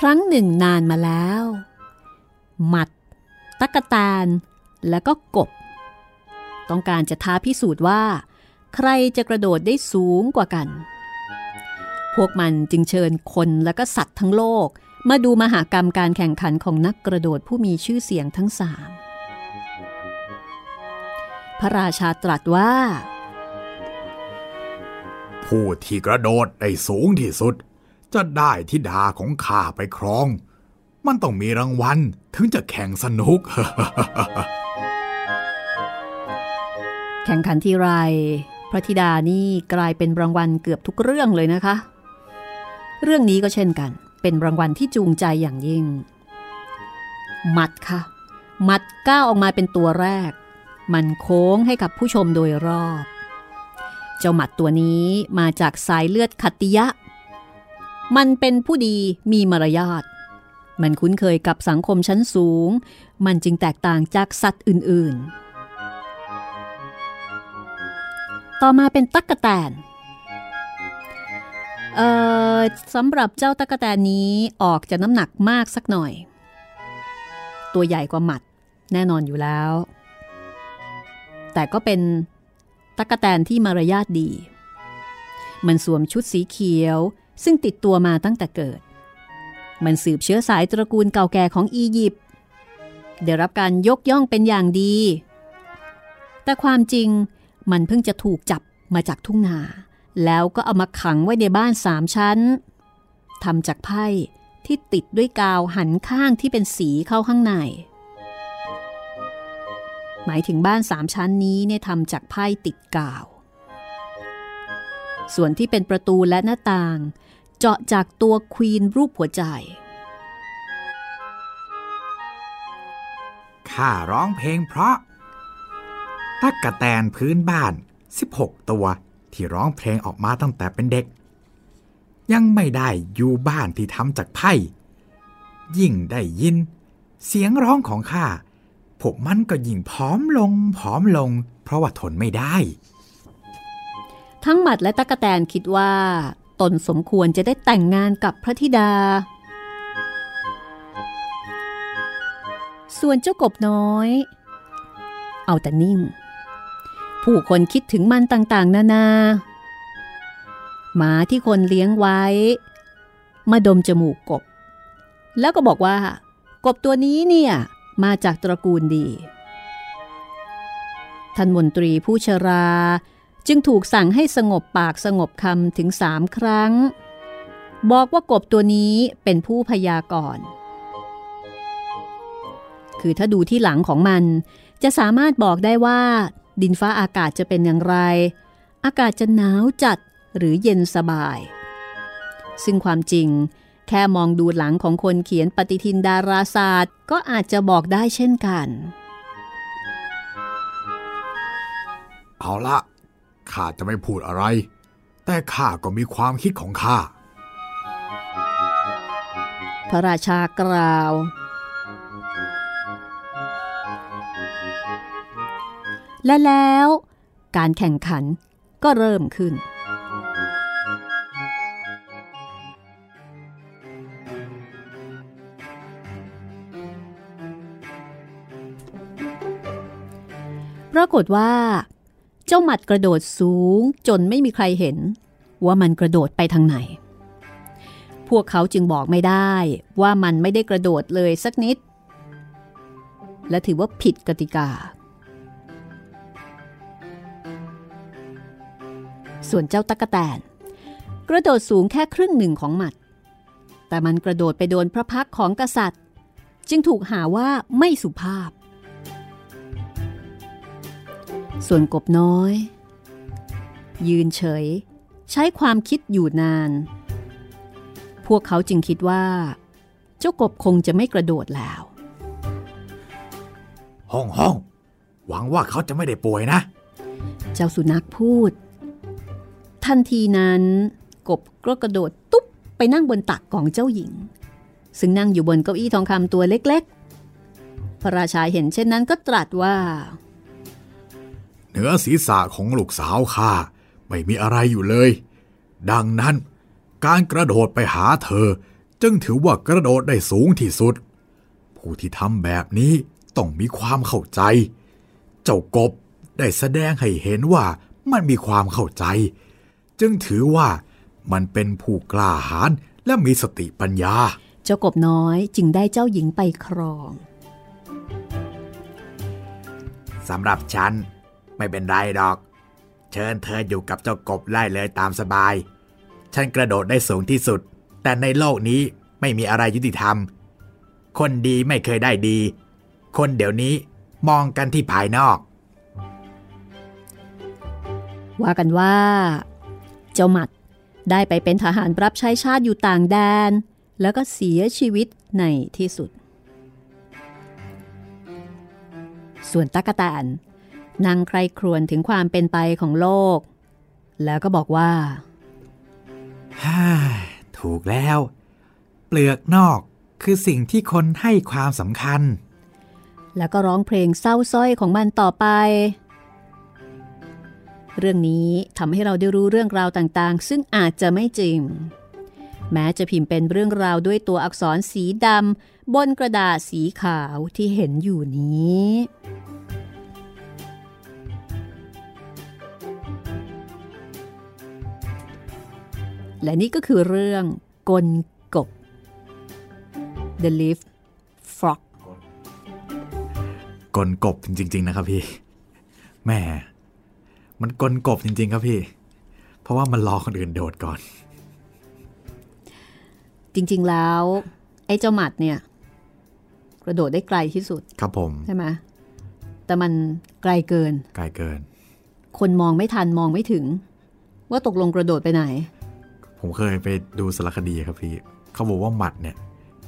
ครั้งหนึ่งนานมาแล้ว หมัด ตักแตนและก็กบ ต้องการจะท้าพิสูจน์ว่า ใครจะกระโดดได้สูงกว่ากัน พวกมันจึงเชิญคนและก็สัตว์ทั้งโลก มาดูมหากรรมการแข่งขันของนักกระโดดผู้มีชื่อเสียงทั้งสามพระราชาตรัสว่า ผู้ที่กระโดดได้สูงที่สุด จะได้ทิดาของข้าไปครอง มันต้องมีรางวัลถึงจะแข่งสนุก แข่งขันทีไร พระธิดานี่กลายเป็นรางวัลเกือบทุกเรื่องเลยนะคะ เรื่องนี้ก็เช่นกัน เป็นรางวัลที่จูงใจอย่างยิ่ง มัดค่ะ มัดก้าวออกมาเป็นตัวแรก มันโค้งให้กับผู้ชมโดยรอบ เจ้าหมัดตัวนี้มาจากสายเลือดขัตติยะ มันเป็นผู้ดีมีมารยาท มันคุ้นเคยกับสังคมชั้นสูง มันจึงแตกต่างจากสัตว์อื่นๆ ต่อมาเป็นตั๊กกะแตนเอ่อสำหรับเจ้าตั๊กแตนนี้ออกจะน้ำหนักมากสักหน่อย ตัวใหญ่กว่าหมัดแน่นอนอยู่แล้ว แต่ก็เป็นตั๊กแตนที่มารยาทดี มันสวมชุดสีเขียวซึ่งติดตัวมาตั้งแต่เกิด มันสืบเชื้อสายตระกูลเก่าแก่ของอียิปต์ได้รับการยกย่องเป็นอย่างดี แต่ความจริงมันเพิ่งจะถูกจับมาจากทุ่งนา แล้วก็เอามาขังไว้ในบ้านสามชั้นทำจากไพ่ที่ติดด้วยกาวหันข้างที่เป็นสีเข้าข้างใน หมายถึงบ้านสามชั้นนี้เนี่ยทำจากไพ่ติดกาว ส่วนที่เป็นประตูและหน้าต่าง เจาะจากตัวควีนรูปหัวใจ ข้าร้องเพลงเพราะ ตักกะแตนพื้นบ้าน 16 ตัวที่ร้องเพลงออกมาตั้งแต่เป็นเด็ก ยังไม่ได้อยู่บ้านที่ทำจากไพ่ ยิ่งได้ยิน เสียงร้องของข้าพวกมันก็ยิ่งผอมลงผอมลง เพราะว่าทนไม่ได้ ทั้งหมัดและตั๊กแตนคิดว่า ตนสมควรจะได้แต่งงานกับพระธิดา ส่วนเจ้ากบน้อย เอาแต่นิ่ง ผู้คนคิดถึงมันต่างๆ นานา หมาที่คนเลี้ยงไว้ มาดมจมูกกบ แล้วก็บอกว่า กบตัวนี้เนี่ย มาจากตระกูลดีท่านมนตรีผู้ชรา จึงถูกสั่งให้สงบปากสงบคำถึงสามครั้ง บอกว่ากบตัวนี้เป็นผู้พยากรณ์คือถ้าดูที่หลังของมัน จะสามารถบอกได้ว่า ดินฟ้าอากาศจะเป็นอย่างไร อากาศจะหนาวจัดหรือเย็นสบาย ซึ่งความจริง แค่มองดูหลังของคนเขียนปฏิทินดาราศาสตร์ ก็อาจจะบอกได้เช่นกัน เอาละ ข้าจะไม่พูดอะไร แต่ข้าก็มีความคิดของข้า พระราชากล่าว และแล้วการแข่งขันก็เริ่มขึ้น ปรากฏว่า จ้าหมัดกระโดดสูงจนไม่มีใครเห็น ว่ามันกระโดดไปทางไหน พวกเขาจึงบอกไม่ได้ว่ามันไม่ได้กระโดดเลยสักนิด และถือว่าผิดกติกา ส่วนเจ้าตั๊กแตน กระโดดสูงแค่ครึ่งหนึ่งของหมัด แต่มันกระโดดไปโดนพระพักของกษัตริย์ จึงถูกหาว่าไม่สุภาพ ส่วนกบน้อย ยืนเฉย ใช้ความคิดอยู่นาน พวกเขาจึงคิดว่า เจ้ากบคงจะไม่กระโดดแล้ว ห้องห้องหวังว่าเขาจะไม่ได้ป่วยนะ เจ้าสุนัขพูด ทันทีนั้นกบก็กระโดดตุ๊บไปนั่งบนตักของเจ้าหญิง ซึ่งนั่งอยู่บนเก้าอี้ทองคำตัวเล็ก ๆ พระราชาเห็นเช่นนั้นก็ตรัสว่า เหนือศีรษะของลูกสาวข้าไม่มีอะไรอยู่เลย ดังนั้น การกระโดดไปหาเธอ จึงถือว่ากระโดดได้สูงที่สุด ผู้ที่ทำแบบนี้ต้องมีความเข้าใจ เจ้ากบได้แสดงให้เห็นว่ามันมีความเข้าใจ จึงถือว่ามันเป็นผู้กล้าหาญและมีสติปัญญา เจ้ากบน้อยจึงได้เจ้าหญิงไปครองสำหรับฉัน ไม่เป็นไรดอก เชิญเธออยู่กับเจ้ากบไล่เลยตามสบาย ฉันกระโดดได้สูงที่สุด แต่ในโลกนี้ไม่มีอะไรยุติธรรม คนดีไม่เคยได้ดี คนเดี๋ยวนี้มองกันที่ภายนอก ว่ากันว่า เจ้าหมัดได้ไปเป็นทหารรับใช้ชาติอยู่ต่างแดน แล้วก็เสียชีวิตในที่สุด ส่วนตั๊กแตน นางใครครวญถึงความเป็นไปของโลก แล้วก็บอกว่าฮ่าถูกแล้ว เปลือกนอกคือสิ่งที่คนให้ความสำคัญ แล้วก็ร้องเพลงเศร้าสร้อยของมันต่อไป เรื่องนี้ทำให้เราได้รู้เรื่องราวต่างๆ ซึ่งอาจจะไม่จริง แม้จะพิมพ์เป็นเรื่องราวด้วยตัวอักษรสีดำบนกระดาษสีขาวที่เห็นอยู่นี้ และนี่ก็คือเรื่องกลกบ The Leaf Frog กลกบจริง ๆ นะครับพี่แหม่มันกลกบจริง ๆ ครับพี่ เพราะว่ามันรอคนอื่นโดดก่อน จริง ๆ แล้ว ไอ้เจ้าหมัดเนี่ย กระโดดได้ไกลที่สุด ครับผมใช่ไหมแต่มันไกลเกิน ไกลเกิน คนมองไม่ทันมองไม่ถึง ว่าตกลงกระโดดไปไหน ผมเคยไปดูสารคดีครับพี่เขาบอกว่าหมัดเนี่ย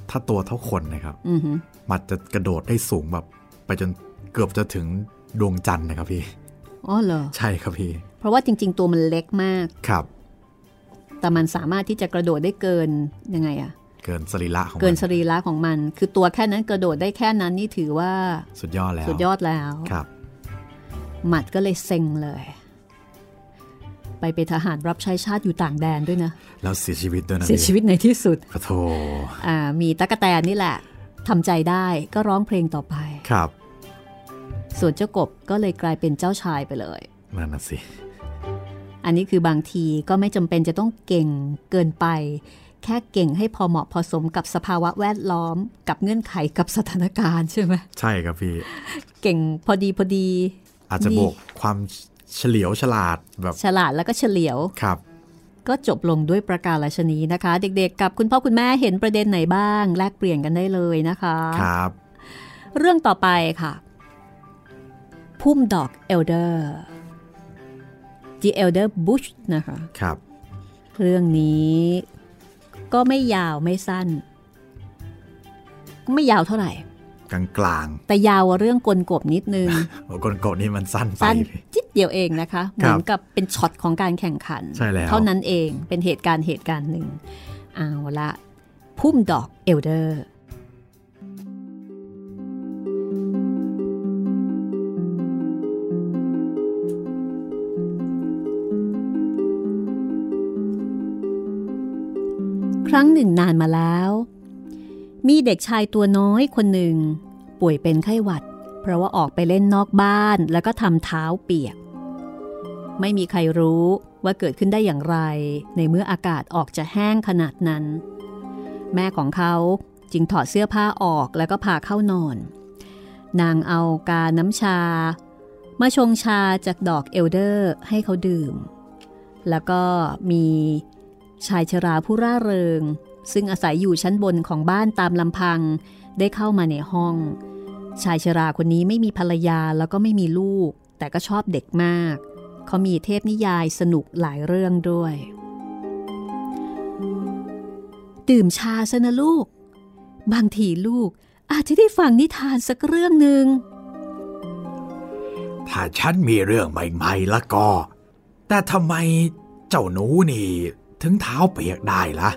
ถ้าตัวเท่าคนนะครับอือหือหมัดจะกระโดดได้สูงแบบ ไปจนเกือบจะถึงดวงจันทร์นะครับพี่อ๋อเหรอใช่ครับพี่ เพราะว่าจริง ๆ ตัวมันเล็กมากครับ แต่มันสามารถที่จะกระโดดได้เกินยังไงอะเกินสรีระของเกินมัสรีระของมัน คือตัวแค่นั้นกระโดดได้แค่นั้นนี่ถือว่า สุดยอดแล้ว สุดยอดแล้วครับ หมัดก็เลยเซ็งเลย ไปเป็นทหารรับใช้ชาติอยู่ต่างแดนด้วยนะ แล้วเสียชีวิตด้วยนะเสียชีวิตในที่สุดพระโทอ่ามีตั๊กแตนนี่แหละทำใจได้ก็ร้องเพลงต่อไปครับ ส่วนเจ้ากบก็เลยกลายเป็นเจ้าชายไปเลยนั่นน่ะสิอันนี้คือบางทีก็ไม่จำเป็นจะต้องเก่งเกินไป แค่เก่งให้พอเหมาะพอสมกับสภาวะแวดล้อม กับเงื่อนไขกับสถานการณ์ใช่ไหมใช่ครับพี่ เก่งพอดีพอดี อาจจะดีบวกความ เฉลียวฉลาดแบบฉลาดแล้วก็เฉลียวครับ ก็จบลงด้วยประการราชนีนะคะ เด็กๆ กับคุณพ่อคุณแม่เห็นประเด็นไหนบ้าง แลกเปลี่ยนกันได้เลยนะคะครับ เรื่องต่อไปค่ะ พุ่มดอกเอลเดอร์ The Elder Bush นะคะครับ เรื่องนี้ก็ไม่ยาวไม่สั้นก็ไม่ยาวเท่าไหร่ กลางกลางแต่ยาวกว่าเรื่องกลกบนิดนึงๆโอ้กลโกะนี่มันสั้นไปสั้นจิดเดียวเองนะคะ เหครับมือนกับเป็นช็อตของการแข่งขัน ใช่แล้ว เท่านั้นเอง เป็นเหตุการณ์เหตุการณ์หนึ่ง เอาละพุ่มดอกเอลเดอร์ครั้งหนึ่งนานมาแล้ว มีเด็กชายตัวน้อยคนหนึ่ง ป่วยเป็นไข้หวัด เพราะว่าออกไปเล่นนอกบ้านแล้วก็ทำเท้าเปียก ไม่มีใครรู้ว่าเกิดขึ้นได้อย่างไร ในเมื่ออากาศออกจะแห้งขนาดนั้น แม่ของเขาจึงถอดเสื้อผ้าออกแล้วก็พาเข้านอน นางเอากาน้ำชา มาชงชาจากดอกเอลเดอร์ให้เขาดื่ม แล้วก็มีชายชราผู้ร่าเริง ซึ่งอาศัยอยู่ชั้นบนของบ้านตามลำพัง ได้เข้ามาในห้อง ชายชราคนนี้ไม่มีภรรยาแล้วก็ไม่มีลูก แต่ก็ชอบเด็กมาก เขามีเทพนิยายสนุกหลายเรื่องด้วย ดื่มชาซะนะลูก บางทีลูกอาจจะได้ฟังนิทานสักเรื่องหนึ่งถ้าฉันมีเรื่องใหม่ๆละก็ แต่ทำไมเจ้าหนูนี่ ถึงเท้าเปียกได้ล่ะ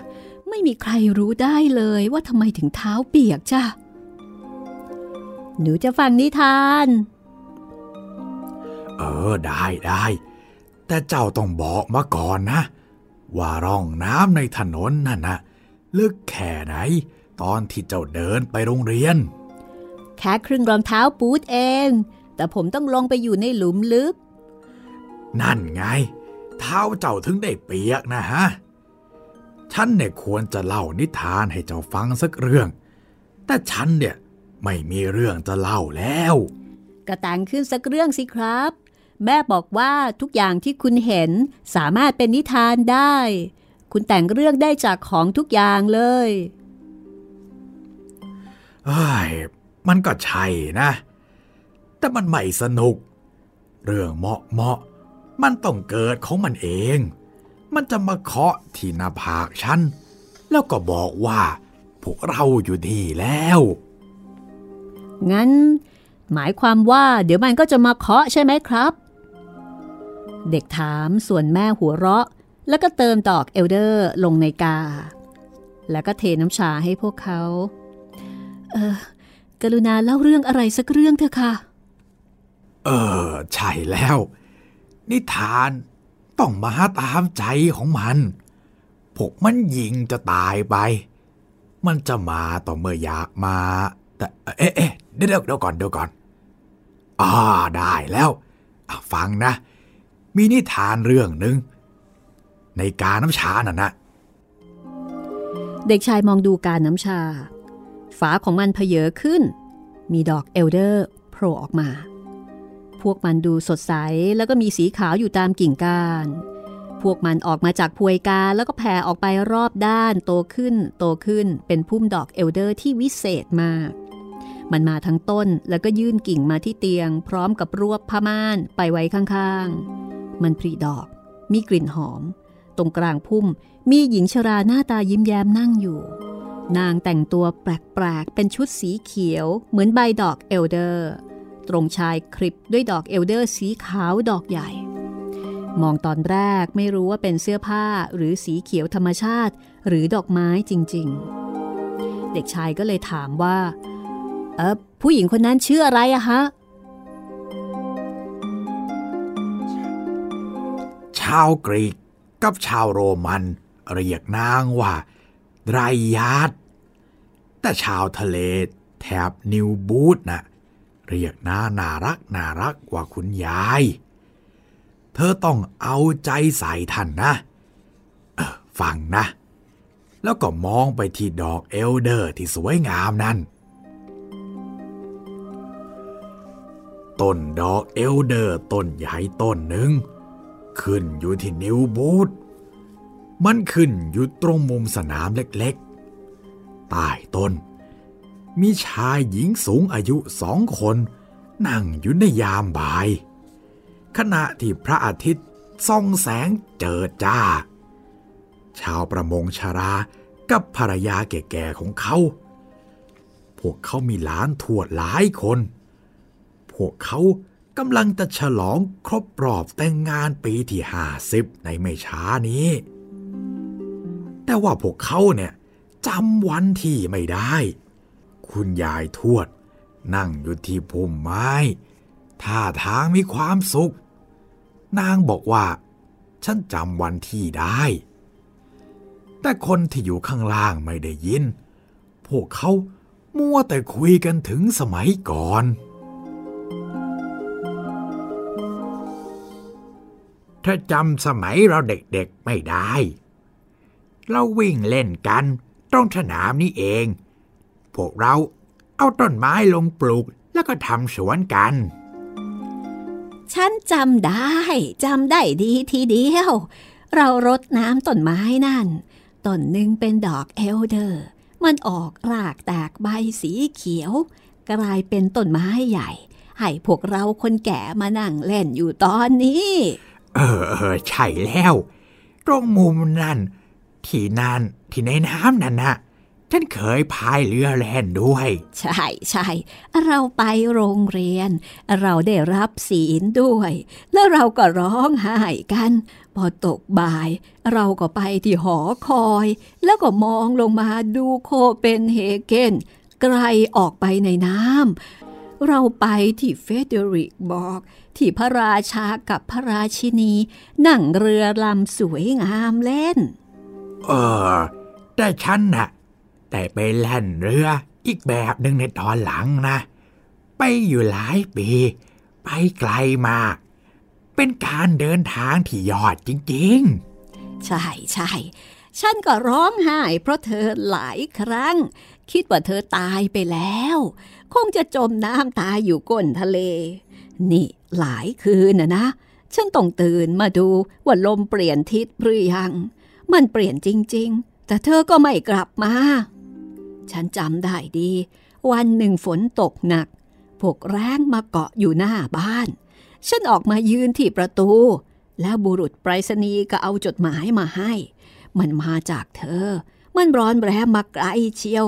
ไม่มีใครรู้ได้เลยว่าทำไมถึงเท้าเปียกจ้ะ หนูจะฟังนิทาน เออได้ได้ แต่เจ้าต้องบอกมาก่อนนะ ว่าร่องน้ำในถนนนั่นนะลึกแค่ไหน ตอนที่เจ้าเดินไปโรงเรียน แค่ครึ่งรองเท้าปูดเอง แต่ผมต้องลงไปอยู่ในหลุมลึก นั่นไง เท้าเจ้าถึงได้เปียกนะฮะ ฉันเนี่ยควรจะเล่านิทานให้เจ้าฟังสักเรื่อง แต่ฉันเนี่ยไม่มีเรื่องจะเล่าแล้ว กระตังขึ้นสักเรื่องสิครับ แม่บอกว่าทุกอย่างที่คุณเห็นสามารถเป็นนิทานได้ คุณแต่งเรื่องได้จากของทุกอย่างเลยเอ้ยมันก็ใช่นะ แต่มันไม่สนุก เรื่องเหมาะเหมาะๆมันต้องเกิดของมันเอง มันจะมาเคาะที่หน้าผากฉัน แล้วก็บอกว่าพวกเราอยู่ดีแล้ว งั้น หมายความว่า เดี๋ยวมันก็จะมาเคาะใช่ไหมครับ เด็กถามส่วนแม่หัวเราะ แล้วก็เติมดอกเอลเดอร์ลงในกา แล้วก็เทน้ำชาให้พวกเขา เออกรุณาเล่าเรื่องอะไรสักเรื่องเถอะค่ะ เออ ใช่แล้ว นิทาน ต้องมาตามใจของมัน พวกมันยิงจะตายไป มันจะมาต่อเมื่ออยากมา แต่เอ๊ะเอ๊ะเดี๋ยวเดี๋ยวก่อนเดี๋ยวก่อนอ่าได้แล้วฟังนะ มีนิทานเรื่องหนึ่งในกาน้ำชาน่ะนะ เด็กชายมองดูกาน้ำชา ฝาของมันเผยอขึ้น มีดอกเอลเดอร์โผล่ออกมา พวกมันดูสดใสแล้วก็มีสีขาวอยู่ตามกิ่งก้าน พวกมันออกมาจากพวยกาแล้วก็แผ่ออกไปรอบด้านโตขึ้น โตขึ้นเป็นพุ่มดอกเอลเดอร์ที่วิเศษมาก มันมาทั้งต้นแล้วก็ยื่นกิ่งมาที่เตียง พร้อมกับรวบผ้าม่านไปไว้ข้างๆ มันผลิดอก มีกลิ่นหอม ตรงกลางพุ่มมีหญิงชราหน้าตายิ้มแย้มนั่งอยู่ นางแต่งตัวแปลกๆ เป็นชุดสีเขียว เหมือนใบดอกเอลเดอร์ ตรงชายคลิปด้วยดอกเอลเดอร์สีขาวดอกใหญ่ มองตอนแรกไม่รู้ว่าเป็นเสื้อผ้าหรือสีเขียวธรรมชาติ หรือดอกไม้จริง ๆ เด็กชายก็เลยถามว่า เออผู้หญิงคนนั้นชื่ออะไรอะฮะ ชาวกรีกกับชาวโรมันเรียกนางว่าไรยาดแต่ชาวทะเลแถบนิวบูธน่ะ เรียกน้าน่ารักน่ารักกว่าคุณยาย เธอต้องเอาใจใส่ท่านนะเออฟังนะ แล้วก็มองไปที่ดอกเอลเดอร์ที่สวยงามนั่นต้นดอกเอลเดอร์ต้นใหญ่ต้นหนึ่ง ขึ้นอยู่ที่นิวบูธมันขึ้นอยู่ตรงมุมสนามเล็กๆใต้ต้น มีชายหญิงสูงอายุสองคน นั่งอยู่ในยามบ่าย ขณะที่พระอาทิตย์ส่องแสงเจิดจ้า ชาวประมงชารากับภรรยาแก่ๆของเขา พวกเขามีหลานทวดหลายคน พวกเขากำลังจะฉลองครบรอบแต่งงานปีที่ห้าสิบในไม่ช้านี้ แต่ว่าพวกเขาเนี่ยจำวันที่ไม่ได้ คุณยายทวด นั่งอยู่ที่พุ่มไม้ ท่าทางมีความสุข นางบอกว่า ฉันจำวันที่ได้ แต่คนที่อยู่ข้างล่างไม่ได้ยิน พวกเขามัวแต่คุยกันถึงสมัยก่อนเธอจำสมัยเราเด็กๆไม่ได้ เราวิ่งเล่นกันตรงสนามนี้เอง พวกเราเอาต้นไม้ลงปลูกแล้วก็ทำสวนกัน ฉันจำได้จำได้ดีทีเดียว เรารดน้ำต้นไม้นั่น ต้นหนึ่งเป็นดอกเอลเดอร์ มันออกรากแตกใบสีเขียว กลายเป็นต้นไม้ใหญ่ ให้พวกเราคนแก่มานั่งเล่นอยู่ตอนนี้ เออเออใช่แล้ว ตรงมุมนั่น ที่นั่นที่ในน้ำนั่นนะ ฉันเคยพายเรือแล่นด้วย ใช่ใช่เราไปโรงเรียน เราได้รับศีลด้วย แล้วเราก็ร้องไห้กัน พอตกบ่าย เราก็ไปที่หอคอย แล้วก็มองลงมาดูโคเปนเฮเกนไกลออกไปในน้ำเราไปที่เฟเดริกบอก ที่พระราชากับพระราชินี นั่งเรือลำสวยงามเล่น เออ แต่ฉันน่ะ แต่ไปแล่นเรืออีกแบบหนึ่งในตอนหลังนะ ไปอยู่หลายปี ไปไกลมาก เป็นการเดินทางที่ยอดจริงๆ ใช่ใช่ฉันก็ร้องไห้เพราะเธอหลายครั้ง คิดว่าเธอตายไปแล้ว คงจะจมน้ำตายอยู่ก้นทะเล นี่หลายคืนนะนะ ฉันต้องตื่นมาดูว่าลมเปลี่ยนทิศหรือยัง มันเปลี่ยนจริง ๆ แต่เธอก็ไม่กลับมา ฉันจำได้ดี วันหนึ่งฝนตกหนัก พวกแร้งมาเกาะอยู่หน้าบ้าน ฉันออกมายืนที่ประตู แล้วบุรุษไปรษณีย์ก็เอาจดหมายมาให้ มันมาจากเธอ มันร้อนแรงมาไกลเชียว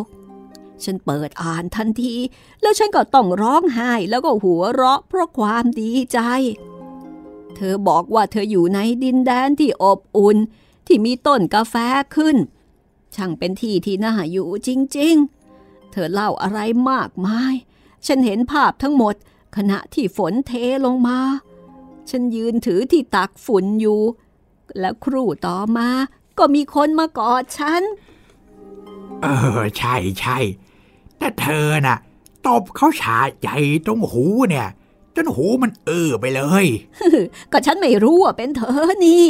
ฉันเปิดอ่านทันที แล้วฉันก็ต้องร้องไห้แล้วก็หัวเราะเพราะความดีใจ เธอบอกว่าเธออยู่ในดินแดนที่อบอุ่นที่มีต้นกาแฟขึ้น ช่างเป็นที่ที่น่าอยู่จริงๆ เธอเล่าอะไรมากมาย ฉันเห็นภาพทั้งหมด ขณะที่ฝนเทลงมา ฉันยืนถือที่ตักฝุ่นอยู่ และครู่ต่อมาก็มีคนมากอดฉันๆเออ ใช่ใช่แต่เธอน่ะตบเขาฉาใหญ่ตรงหูเนี่ย จนหูมันเออไปเลย ก็ฉันไม่รู้ว่าเป็นเธอนี่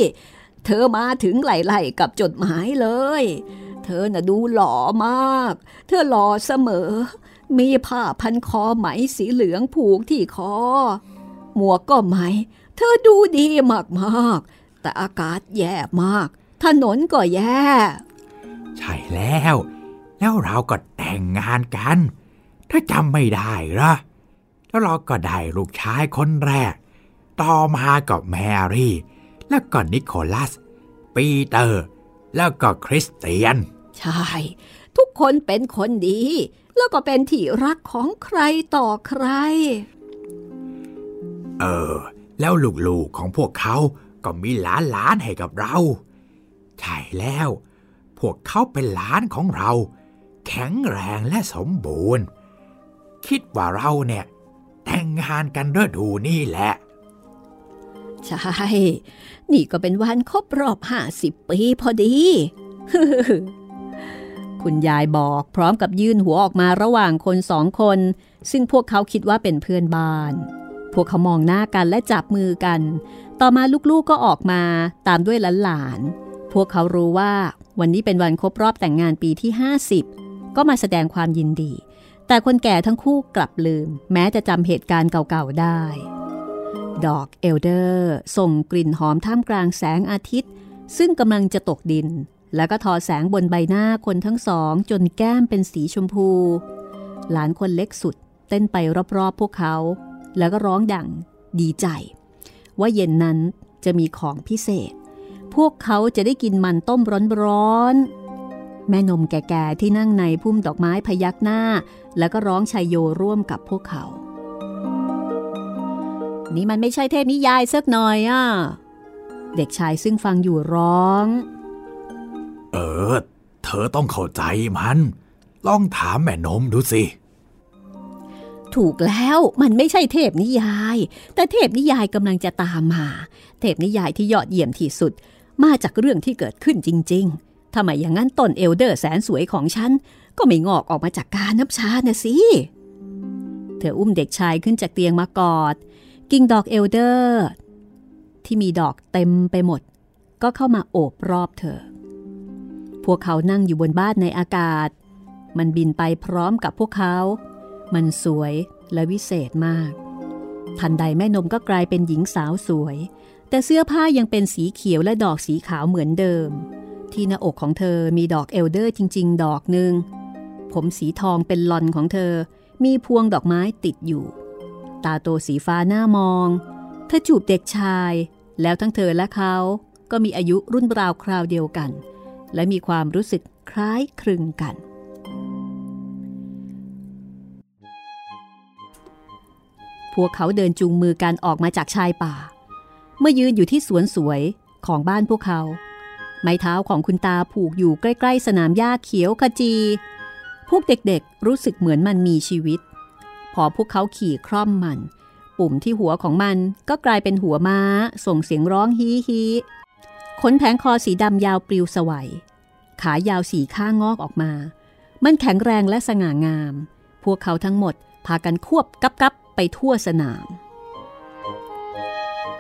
เธอมาถึงไหลๆกับจดหมายเลย เธอน่ะดูหล่อมาก เธอหล่อเสมอ มีผ้าพันคอไหมสีเหลืองผูกที่คอ หมวกก็ไหม เธอดูดีมากๆ แต่อากาศแย่มาก ถนนก็แย่ ใช่แล้ว แล้วเราก็แต่งงานกัน ถ้าจำไม่ได้หรอ แล้วเราก็ได้ลูกชายคนแรก ต่อมากับแมรี่ แล้วก็นิโคลัส ปีเตอร์แล้วก็คริสเตียน ใช่ ทุกคนเป็นคนดี แล้วก็เป็นที่รักของใครต่อใคร เออ แล้วลูกๆของพวกเขาก็มีหลานๆให้กับเรา ใช่แล้ว พวกเขาเป็นหลานของเรา แข็งแรงและสมบูรณ์ คิดว่าเราเนี่ย แต่งงานกันฤดูนี่แหละ ใช่ นี่ก็เป็นวันครบรอบห้าสิบปีพอดี คุณยายบอกพร้อมกับยื่นหัวออกมาระหว่างคนสองคน ซึ่งพวกเขาคิดว่าเป็นเพื่อนบ้าน พวกเขามองหน้ากันและจับมือกัน ต่อมาลูกๆก็ออกมาตามด้วยหลานๆพวกเขารู้ว่าวันนี้เป็นวันครบรอบแต่งงานปีที่ 50 ก็มาแสดงความยินดี แต่คนแก่ทั้งคู่กลับลืม แม้จะจำเหตุการณ์เก่าๆได้ ดอกเอลเดอร์ ส่งกลิ่นหอมท่ามกลางแสงอาทิตย์ ซึ่งกำลังจะตกดิน แล้วก็ทอแสงบนใบหน้าคนทั้งสองจนแก้มเป็นสีชมพู หลานคนเล็กสุด เต้นไปรอบๆพวกเขา แล้วก็ร้องดังดีใจ ว่าเย็นนั้นจะมีของพิเศษ พวกเขาจะได้กินมันต้มร้อนๆแม่นมแก่ๆที่นั่งในพุ่มดอกไม้พยักหน้า แล้วก็ร้องชัยโยร่วมกับพวกเขา นี่มันไม่ใช่เทพนิยายสักหน่อยอะเด็กชายซึ่งฟังอยู่ร้อง เออ เธอต้องเข้าใจมัน ลองถามแม่นมดูสิ ถูกแล้วมันไม่ใช่เทพนิยาย แต่เทพนิยายกำลังจะตามมา เทพนิยายที่ยอดเยี่ยมที่สุด มาจากเรื่องที่เกิดขึ้นจริง ๆทำไมอย่างนั้นต้นเอลเดอร์แสนสวยของฉัน ก็ไม่งอกออกมาจากการน้ำชานะสิ เธออุ้มเด็กชายขึ้นจากเตียงมากอด กิ่งดอกเอลเดอร์ ที่มีดอกเต็มไปหมด ก็เข้ามาโอบรอบเธอ พวกเขานั่งอยู่บนบ้านในอากาศ มันบินไปพร้อมกับพวกเขา มันสวยและวิเศษมาก ทันใดแม่นมก็กลายเป็นหญิงสาวสวย แต่เสื้อผ้ายังเป็นสีเขียวและดอกสีขาวเหมือนเดิม ที่หน้าอกของเธอมีดอกเอลเดอร์จริง ๆ ดอกหนึ่ง ผมสีทองเป็นลอนของเธอ มีพวงดอกไม้ติดอยู่ ตาโตสีฟ้าหน้ามองเธอจูบเด็กชาย แล้วทั้งเธอและเขาก็มีอายุรุ่นราวคราวเดียวกัน และมีความรู้สึกคล้ายคลึงกัน พวกเขาเดินจูงมือกันออกมาจากชายป่า เมื่อยืนอยู่ที่สวนสวยของบ้านพวกเขา ไม้เท้าของคุณตาผูกอยู่ใกล้ ๆ สนามหญ้าเขียวขจี พวกเด็กๆรู้สึกเหมือนมันมีชีวิต พอพวกเขาขี่คร่อมมัน ปุ่มที่หัวของมันก็กลายเป็นหัวม้า ส่งเสียงร้องฮีฮี ขนแผงคอสีดำยาวปลิวสวัย ขายาวสีข้างงอกออกมา มันแข็งแรงและสง่างาม พวกเขาทั้งหมดพากันควบกับกับไปทั่วสนาม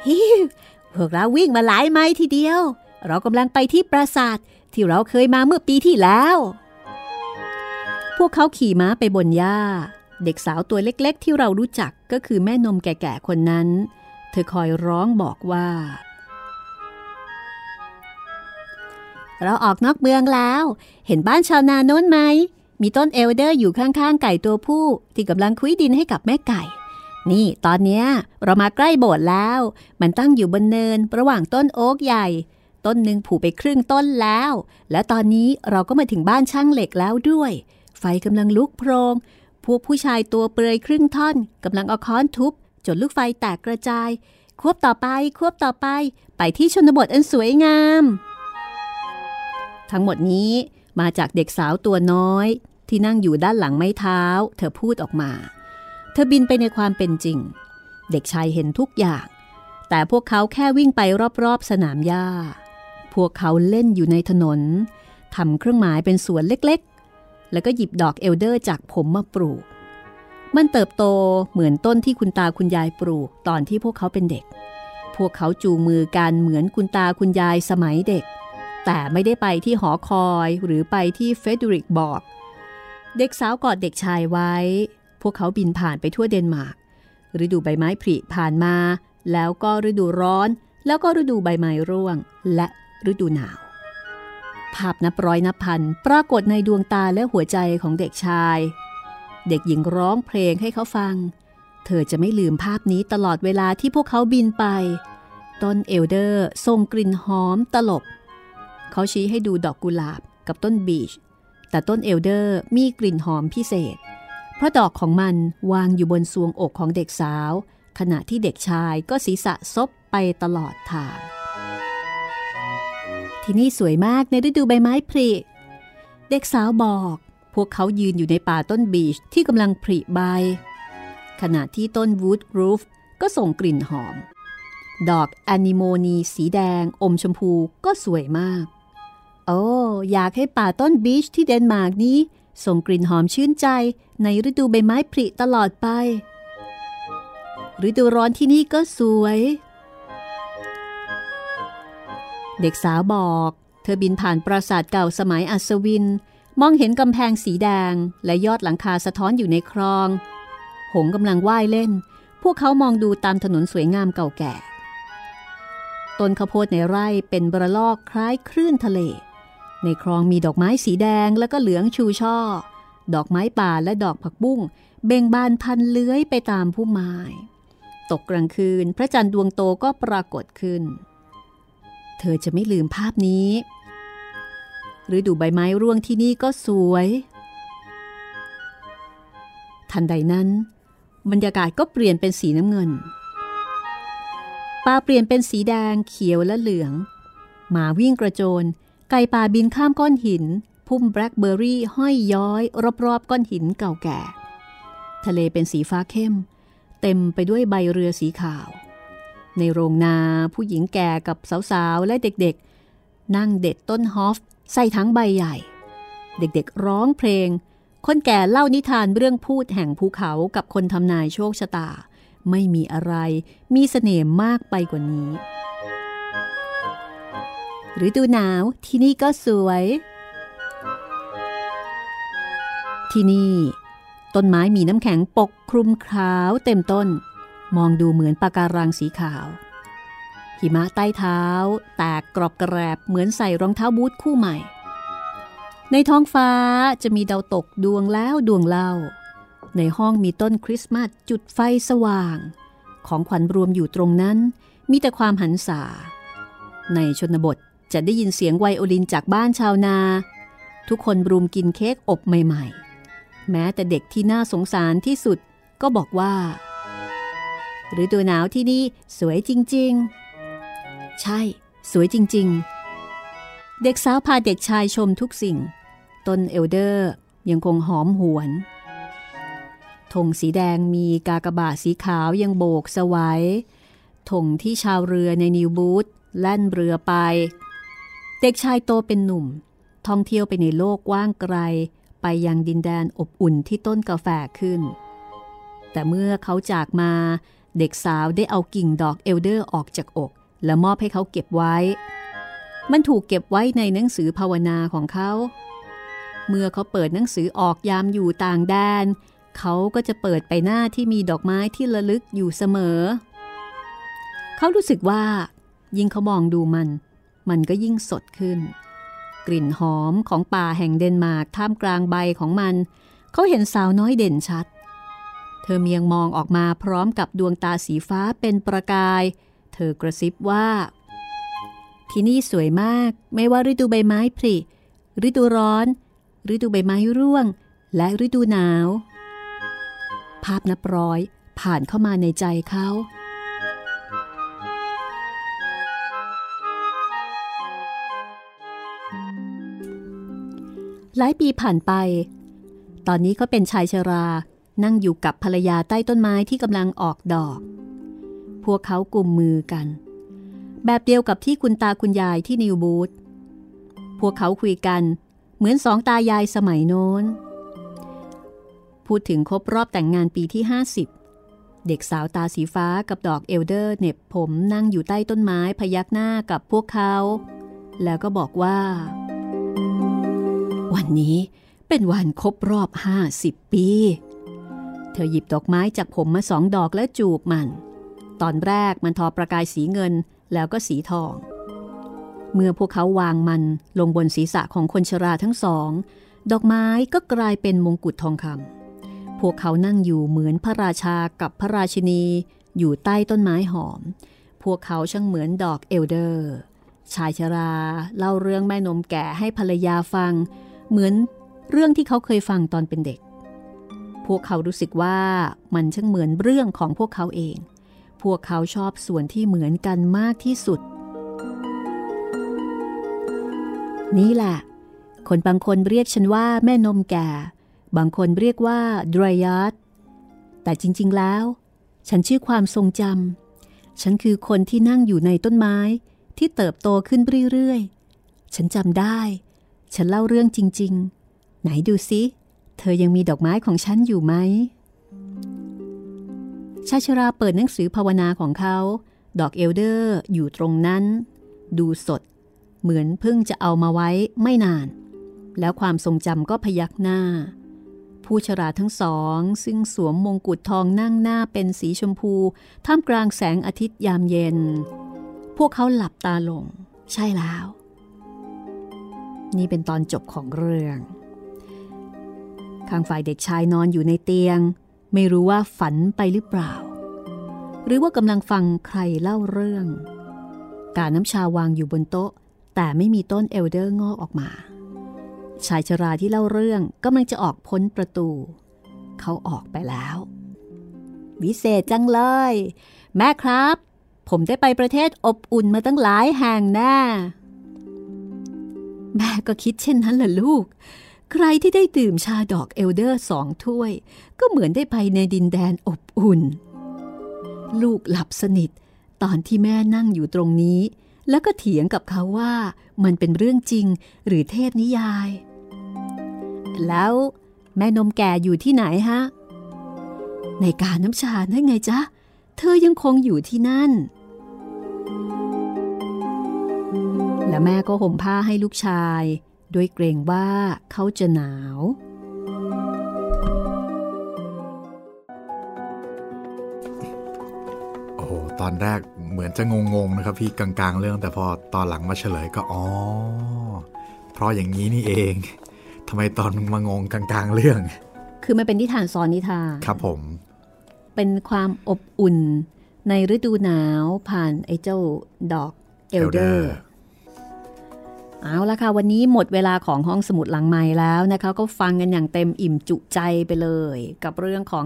ฮิวพวกเราวิ่งมาหลายไมล์ทีเดียว เรากำลังไปที่ปราสาทที่เราเคยมาเมื่อปีที่แล้ว พวกเขาขี่ม้าไปบนหญ้า เด็กสาวตัวเล็กๆ ที่เรารู้จักก็คือแม่นมแก่ๆคนนั้น เธอคอยร้องบอกว่า เราออกนอกเมืองแล้ว เห็นบ้านชาวนาโน้นไหม มีต้นเอลเดอร์อยู่ข้างๆ ไก่ตัวผู้ที่กำลังคุยดินให้กับแม่ไก่ นี่ตอนเนี้ยเรามาใกล้โบสถ์แล้ว มันตั้งอยู่บนเนินระหว่างต้นโอ๊กใหญ่ ต้นหนึ่งผูกไปครึ่งต้นแล้ว และตอนนี้เราก็มาถึงบ้านช่างเหล็กแล้วด้วย ไฟกำลังลุกโพรง พวกผู้ชายตัวเปลือยครึ่งท่อนกำลังเอาค้อนทุบจนลูกไฟแตกกระจาย ควบต่อไปควบต่อไป ไปที่ชนบทอันสวยงาม ทั้งหมดนี้มาจากเด็กสาวตัวน้อย ที่นั่งอยู่ด้านหลังไม้เท้า เธอพูดออกมา เธอบินไปในความเป็นจริง เด็กชายเห็นทุกอย่าง แต่พวกเขาแค่วิ่งไปรอบๆสนามหญ้า พวกเขาเล่นอยู่ในถนนทำเครื่องหมายเป็นสวนเล็กๆ แล้วก็หยิบดอกเอลเดอร์จากผมมาปลูก มันเติบโตเหมือนต้นที่คุณตาคุณยายปลูกตอนที่พวกเขาเป็นเด็ก พวกเขาจูงมือกันเหมือนคุณตาคุณยายสมัยเด็ก แต่ไม่ได้ไปที่หอคอยหรือไปที่เฟเดริกบอก เด็กสาวกอดเด็กชายไว้ พวกเขาบินผ่านไปทั่วเดนมาร์กฤดูใบไม้ผลิผ่านมา แล้วก็ฤดูร้อน แล้วก็ฤดูใบไม้ร่วง และฤดูหนาว ภาพนับร้อยนับพัน ปรากฏในดวงตาและหัวใจของเด็กชาย เด็กหญิงร้องเพลงให้เขาฟัง เธอจะไม่ลืมภาพนี้ตลอดเวลาที่พวกเขาบินไป ต้นเอลเดอร์ส่งกลิ่นหอมตลบ เขาชี้ให้ดูดอกกุหลาบกับต้นบีช แต่ต้นเอลเดอร์มีกลิ่นหอมพิเศษ เพราะดอกของมันวางอยู่บนทรวงอกของเด็กสาว ขณะที่เด็กชายก็ศีรษะซบไปตลอดทาง ที่นี่สวยมากในฤดูใบไม้ผลิเด็กสาวบอก พวกเขายืนอยู่ในป่าต้นบีชที่กำลังผลิใบ ขณะที่ต้นวูดกรูฟก็ส่งกลิ่นหอม ดอกแอนิโมนีสีแดงอมชมพูก็สวยมาก โอ้อยากให้ป่าต้นบีชที่เดนมาร์กนี้ ส่งกลิ่นหอมชื่นใจในฤดูใบไม้ผลิตลอดไป ฤดูร้อนที่นี่ก็สวย เด็กสาวบอก เธอบินผ่านปราสาทเก่าสมัยอัศวิน มองเห็นกำแพงสีแดง และยอดหลังคาสะท้อนอยู่ในคลอง หงกำลังว่ายเล่น พวกเขามองดูตามถนนสวยงามเก่าแก่ต้นข้าวโพดในไร่เป็นบระลอกคล้ายคลื่นทะเล ในคลองมีดอกไม้สีแดงแล้วก็เหลืองชูช่อ ดอกไม้ป่าและดอกผักบุ้ง เบ่งบานพันเลื้อยไปตามพุ่มไม้ตกกลางคืนพระจันทร์ดวงโตก็ปรากฏขึ้น เธอจะไม่ลืมภาพนี้ หรือดูใบไม้ร่วงที่นี่ก็สวย ทันใดนั้น บรรยากาศก็เปลี่ยนเป็นสีน้ำเงินป่าเปลี่ยนเป็นสีแดงเขียวและเหลือง หมาวิ่งกระโจน ไก่ป่าบินข้ามก้อนหิน พุ่มแบล็คเบอร์รี่ห้อยย้อย รอบๆ ก้อนหินเก่าแก่ ทะเลเป็นสีฟ้าเข้ม เต็มไปด้วยใบเรือสีขาว ในโรงนาผู้หญิงแก่กับสาวๆ และเด็กๆ นั่งเด็ดต้นฮอฟใส่ทั้งใบใหญ่ เด็กๆร้องเพลง คนแก่เล่านิทานเรื่องพูดแห่งภูเขากับคนทำนายโชคชะตา ไม่มีอะไรมีเสน่ห์มากไปกว่านี้ ฤดูหนาวที่นี่ก็สวย ที่นี่ ต้นไม้มีน้ำแข็งปกคลุมขาวเต็มต้น มองดูเหมือนปะการังสีขาว หิมะใต้เท้า แตกกรอบกระแรบเหมือนใส่รองเท้าบูทคู่ใหม่ ในท้องฟ้าจะมีดาวตกดวงแล้วดวงเล่า ในห้องมีต้นคริสต์มาสจุดไฟสว่าง ของขวัญรวมอยู่ตรงนั้นมีแต่ความหันษาในชนบท จะได้ยินเสียงไวโอลินจากบ้านชาวนา ทุกคนรุมกินเค้กอบใหม่ๆ แม้แต่เด็กที่น่าสงสารที่สุดก็บอกว่าฤดูหนาวที่นี่สวยจริงๆ ใช่ สวยจริงๆ เด็กสาวพาเด็กชายชมทุกสิ่ง ต้นเอลเดอร์ยังคงหอมหวนธงสีแดงมีกากบาทสีขาวยังโบกสวัยธงที่ชาวเรือในนิวบูธแล่นเรือไป เด็กชายโตเป็นหนุ่ม ท่องเที่ยวไปในโลกกว้างไกล ไปยังดินแดนอบอุ่นที่ต้นกาแฟขึ้น แต่เมื่อเขาจากมาเด็กสาวได้เอากิ่งดอกเอลเดอร์ออกจากอก และมอบให้เขาเก็บไว้ มันถูกเก็บไว้ในหนังสือภาวนาของเขา เมื่อเขาเปิดหนังสือออกยามอยู่ต่างแดน เขาก็จะเปิดไปหน้าที่มีดอกไม้ที่ระลึกอยู่เสมอ เขารู้สึกว่า ยิ่งเขามองดูมัน มันก็ยิ่งสดขึ้น กลิ่นหอมของป่าแห่งเดนมาร์กท่ามกลางใบของมัน เขาเห็นสาวน้อยเด่นชัด เธอเมียงมองออกมาพร้อมกับดวงตาสีฟ้าเป็นประกาย เธอกระซิบว่า ที่นี่สวยมากไม่ว่าฤดูใบไม้ผลิฤดูร้อน ฤดูใบไม้ร่วง และฤดูหนาว ภาพนับร้อยผ่านเข้ามาในใจเขา หลายปีผ่านไป ตอนนี้เขาเป็นชายชรา นั่งอยู่กับภรรยาใต้ต้นไม้ที่กำลังออกดอก พวกเขากุมมือกัน แบบเดียวกับที่คุณตาคุณยายที่นิวบูธพวกเขาคุยกันเหมือนสองตายายสมัยโน้น พูดถึงครบรอบแต่งงานปีที่ 50 เด็กสาวตาสีฟ้ากับดอกเอลเดอร์เน็บผมนั่งอยู่ใต้ต้นไม้พยักหน้ากับพวกเขา แล้วก็บอกว่า วันนี้เป็นวันครบรอบ 50 ปี เธอหยิบดอกไม้จากผมมาสองดอกและจูบมัน ตอนแรกมันทอประกายสีเงินแล้วก็สีทอง เมื่อพวกเขาวางมันลงบนศีรษะของคนชราทั้งสอง ดอกไม้ก็กลายเป็นมงกุฎทองคำพวกเขานั่งอยู่เหมือนพระราชากับพระราชินี อยู่ใต้ต้นไม้หอม พวกเขาช่างเหมือนดอกเอลเดอร์ ชายชราเล่าเรื่องแม่นมแก่ให้ภรรยาฟัง เหมือนเรื่องที่เขาเคยฟังตอนเป็นเด็ก พวกเขารู้สึกว่ามันช่างเหมือนเรื่องของพวกเขาเอง พวกเขาชอบส่วนที่เหมือนกันมากที่สุด นี่แหละ คนบางคนเรียกฉันว่าแม่นมแก่ บางคนเรียกว่าดรายาร์ดแต่จริง ๆ แล้ว ฉันชื่อความทรงจำ ฉันคือคนที่นั่งอยู่ในต้นไม้ที่เติบโตขึ้นเรื่อย ๆ ฉันจำได้ ฉันเล่าเรื่องจริง ๆ ไหนดูซิเธอยังมีดอกไม้ของฉันอยู่ไหม ชาชราเปิดหนังสือภาวนาของเขา ดอกเอลเดอร์อยู่ตรงนั้น ดูสด เหมือนเพิ่งจะเอามาไว้ไม่นาน แล้วความทรงจำก็พยักหน้า ผู้ชราทั้งสอง ซึ่งสวมมงกุฎทองนั่งหน้าเป็นสีชมพู ท่ามกลางแสงอาทิตย์ยามเย็น พวกเขาหลับตาลง ใช่แล้ว นี่เป็นตอนจบของเรื่อง ข้างฝ่ายเด็กชายนอนอยู่ในเตียง ไม่รู้ว่าฝันไปหรือเปล่า หรือว่ากำลังฟังใครเล่าเรื่อง กาน้ำชาวางอยู่บนโต๊ะ แต่ไม่มีต้นเอลเดอร์งอกออกมา ชายชราที่เล่าเรื่องกำลังจะออกพ้นประตู เขาออกไปแล้ว วิเศษจังเลย แม่ครับ ผมได้ไปประเทศอบอุ่นมาตั้งหลายแห่งแน่ แม่ก็คิดเช่นนั้นแหละลูก ใครที่ได้ดื่มชาดอกเอลเดอร์สองถ้วย ก็เหมือนได้ไปในดินแดนอบอุ่น ลูกหลับสนิท ตอนที่แม่นั่งอยู่ตรงนี้ แล้วก็เถียงกับเขาว่ามันเป็นเรื่องจริงหรือเทพนิยาย แล้วแม่นมแก่อยู่ที่ไหนฮะ ในการน้ำชานั่นไงจ๊ะ เธอยังคงอยู่ที่นั่น และแม่ก็ห่มผ้าให้ลูกชายด้วยเกรงว่าเขาจะหนาว โอ้โหตอนแรกเหมือนจะงงๆนะครับพี่กลางๆ เรื่องแต่พอตอนหลังมาเฉลยก็อ๋อ เพราะอย่างนี้นี่เองทำไมตอนมางงกลางๆ เรื่อง คือมันเป็นนิทานซ้อนนิทานครับผม เป็นความอบอุ่นในฤดูหนาวผ่านไอ้เจ้าดอกเอลเดอ Elder ร์ เอาละค่ะ วันนี้หมดเวลาของห้องสมุดหลังไม้แล้วนะคะ ก็ฟังกันอย่างเต็มอิ่มจุใจไปเลย กับเรื่องของ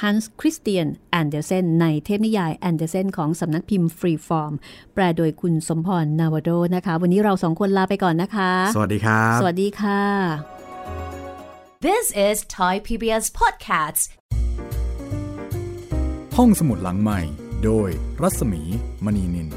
Hans Christian Andersen ในเทพนิยาย Andersen ของสำนักพิมพ์ Freeform แปลโดยคุณสมพรนาวโดนะคะ วันนี้เราสองคนลาไปก่อนนะคะ สวัสดีครับ สวัสดีค่ะ This is Thai PBS Podcasts. ห้องสมุดหลังใหม่ โดยรัศมีมณีนิน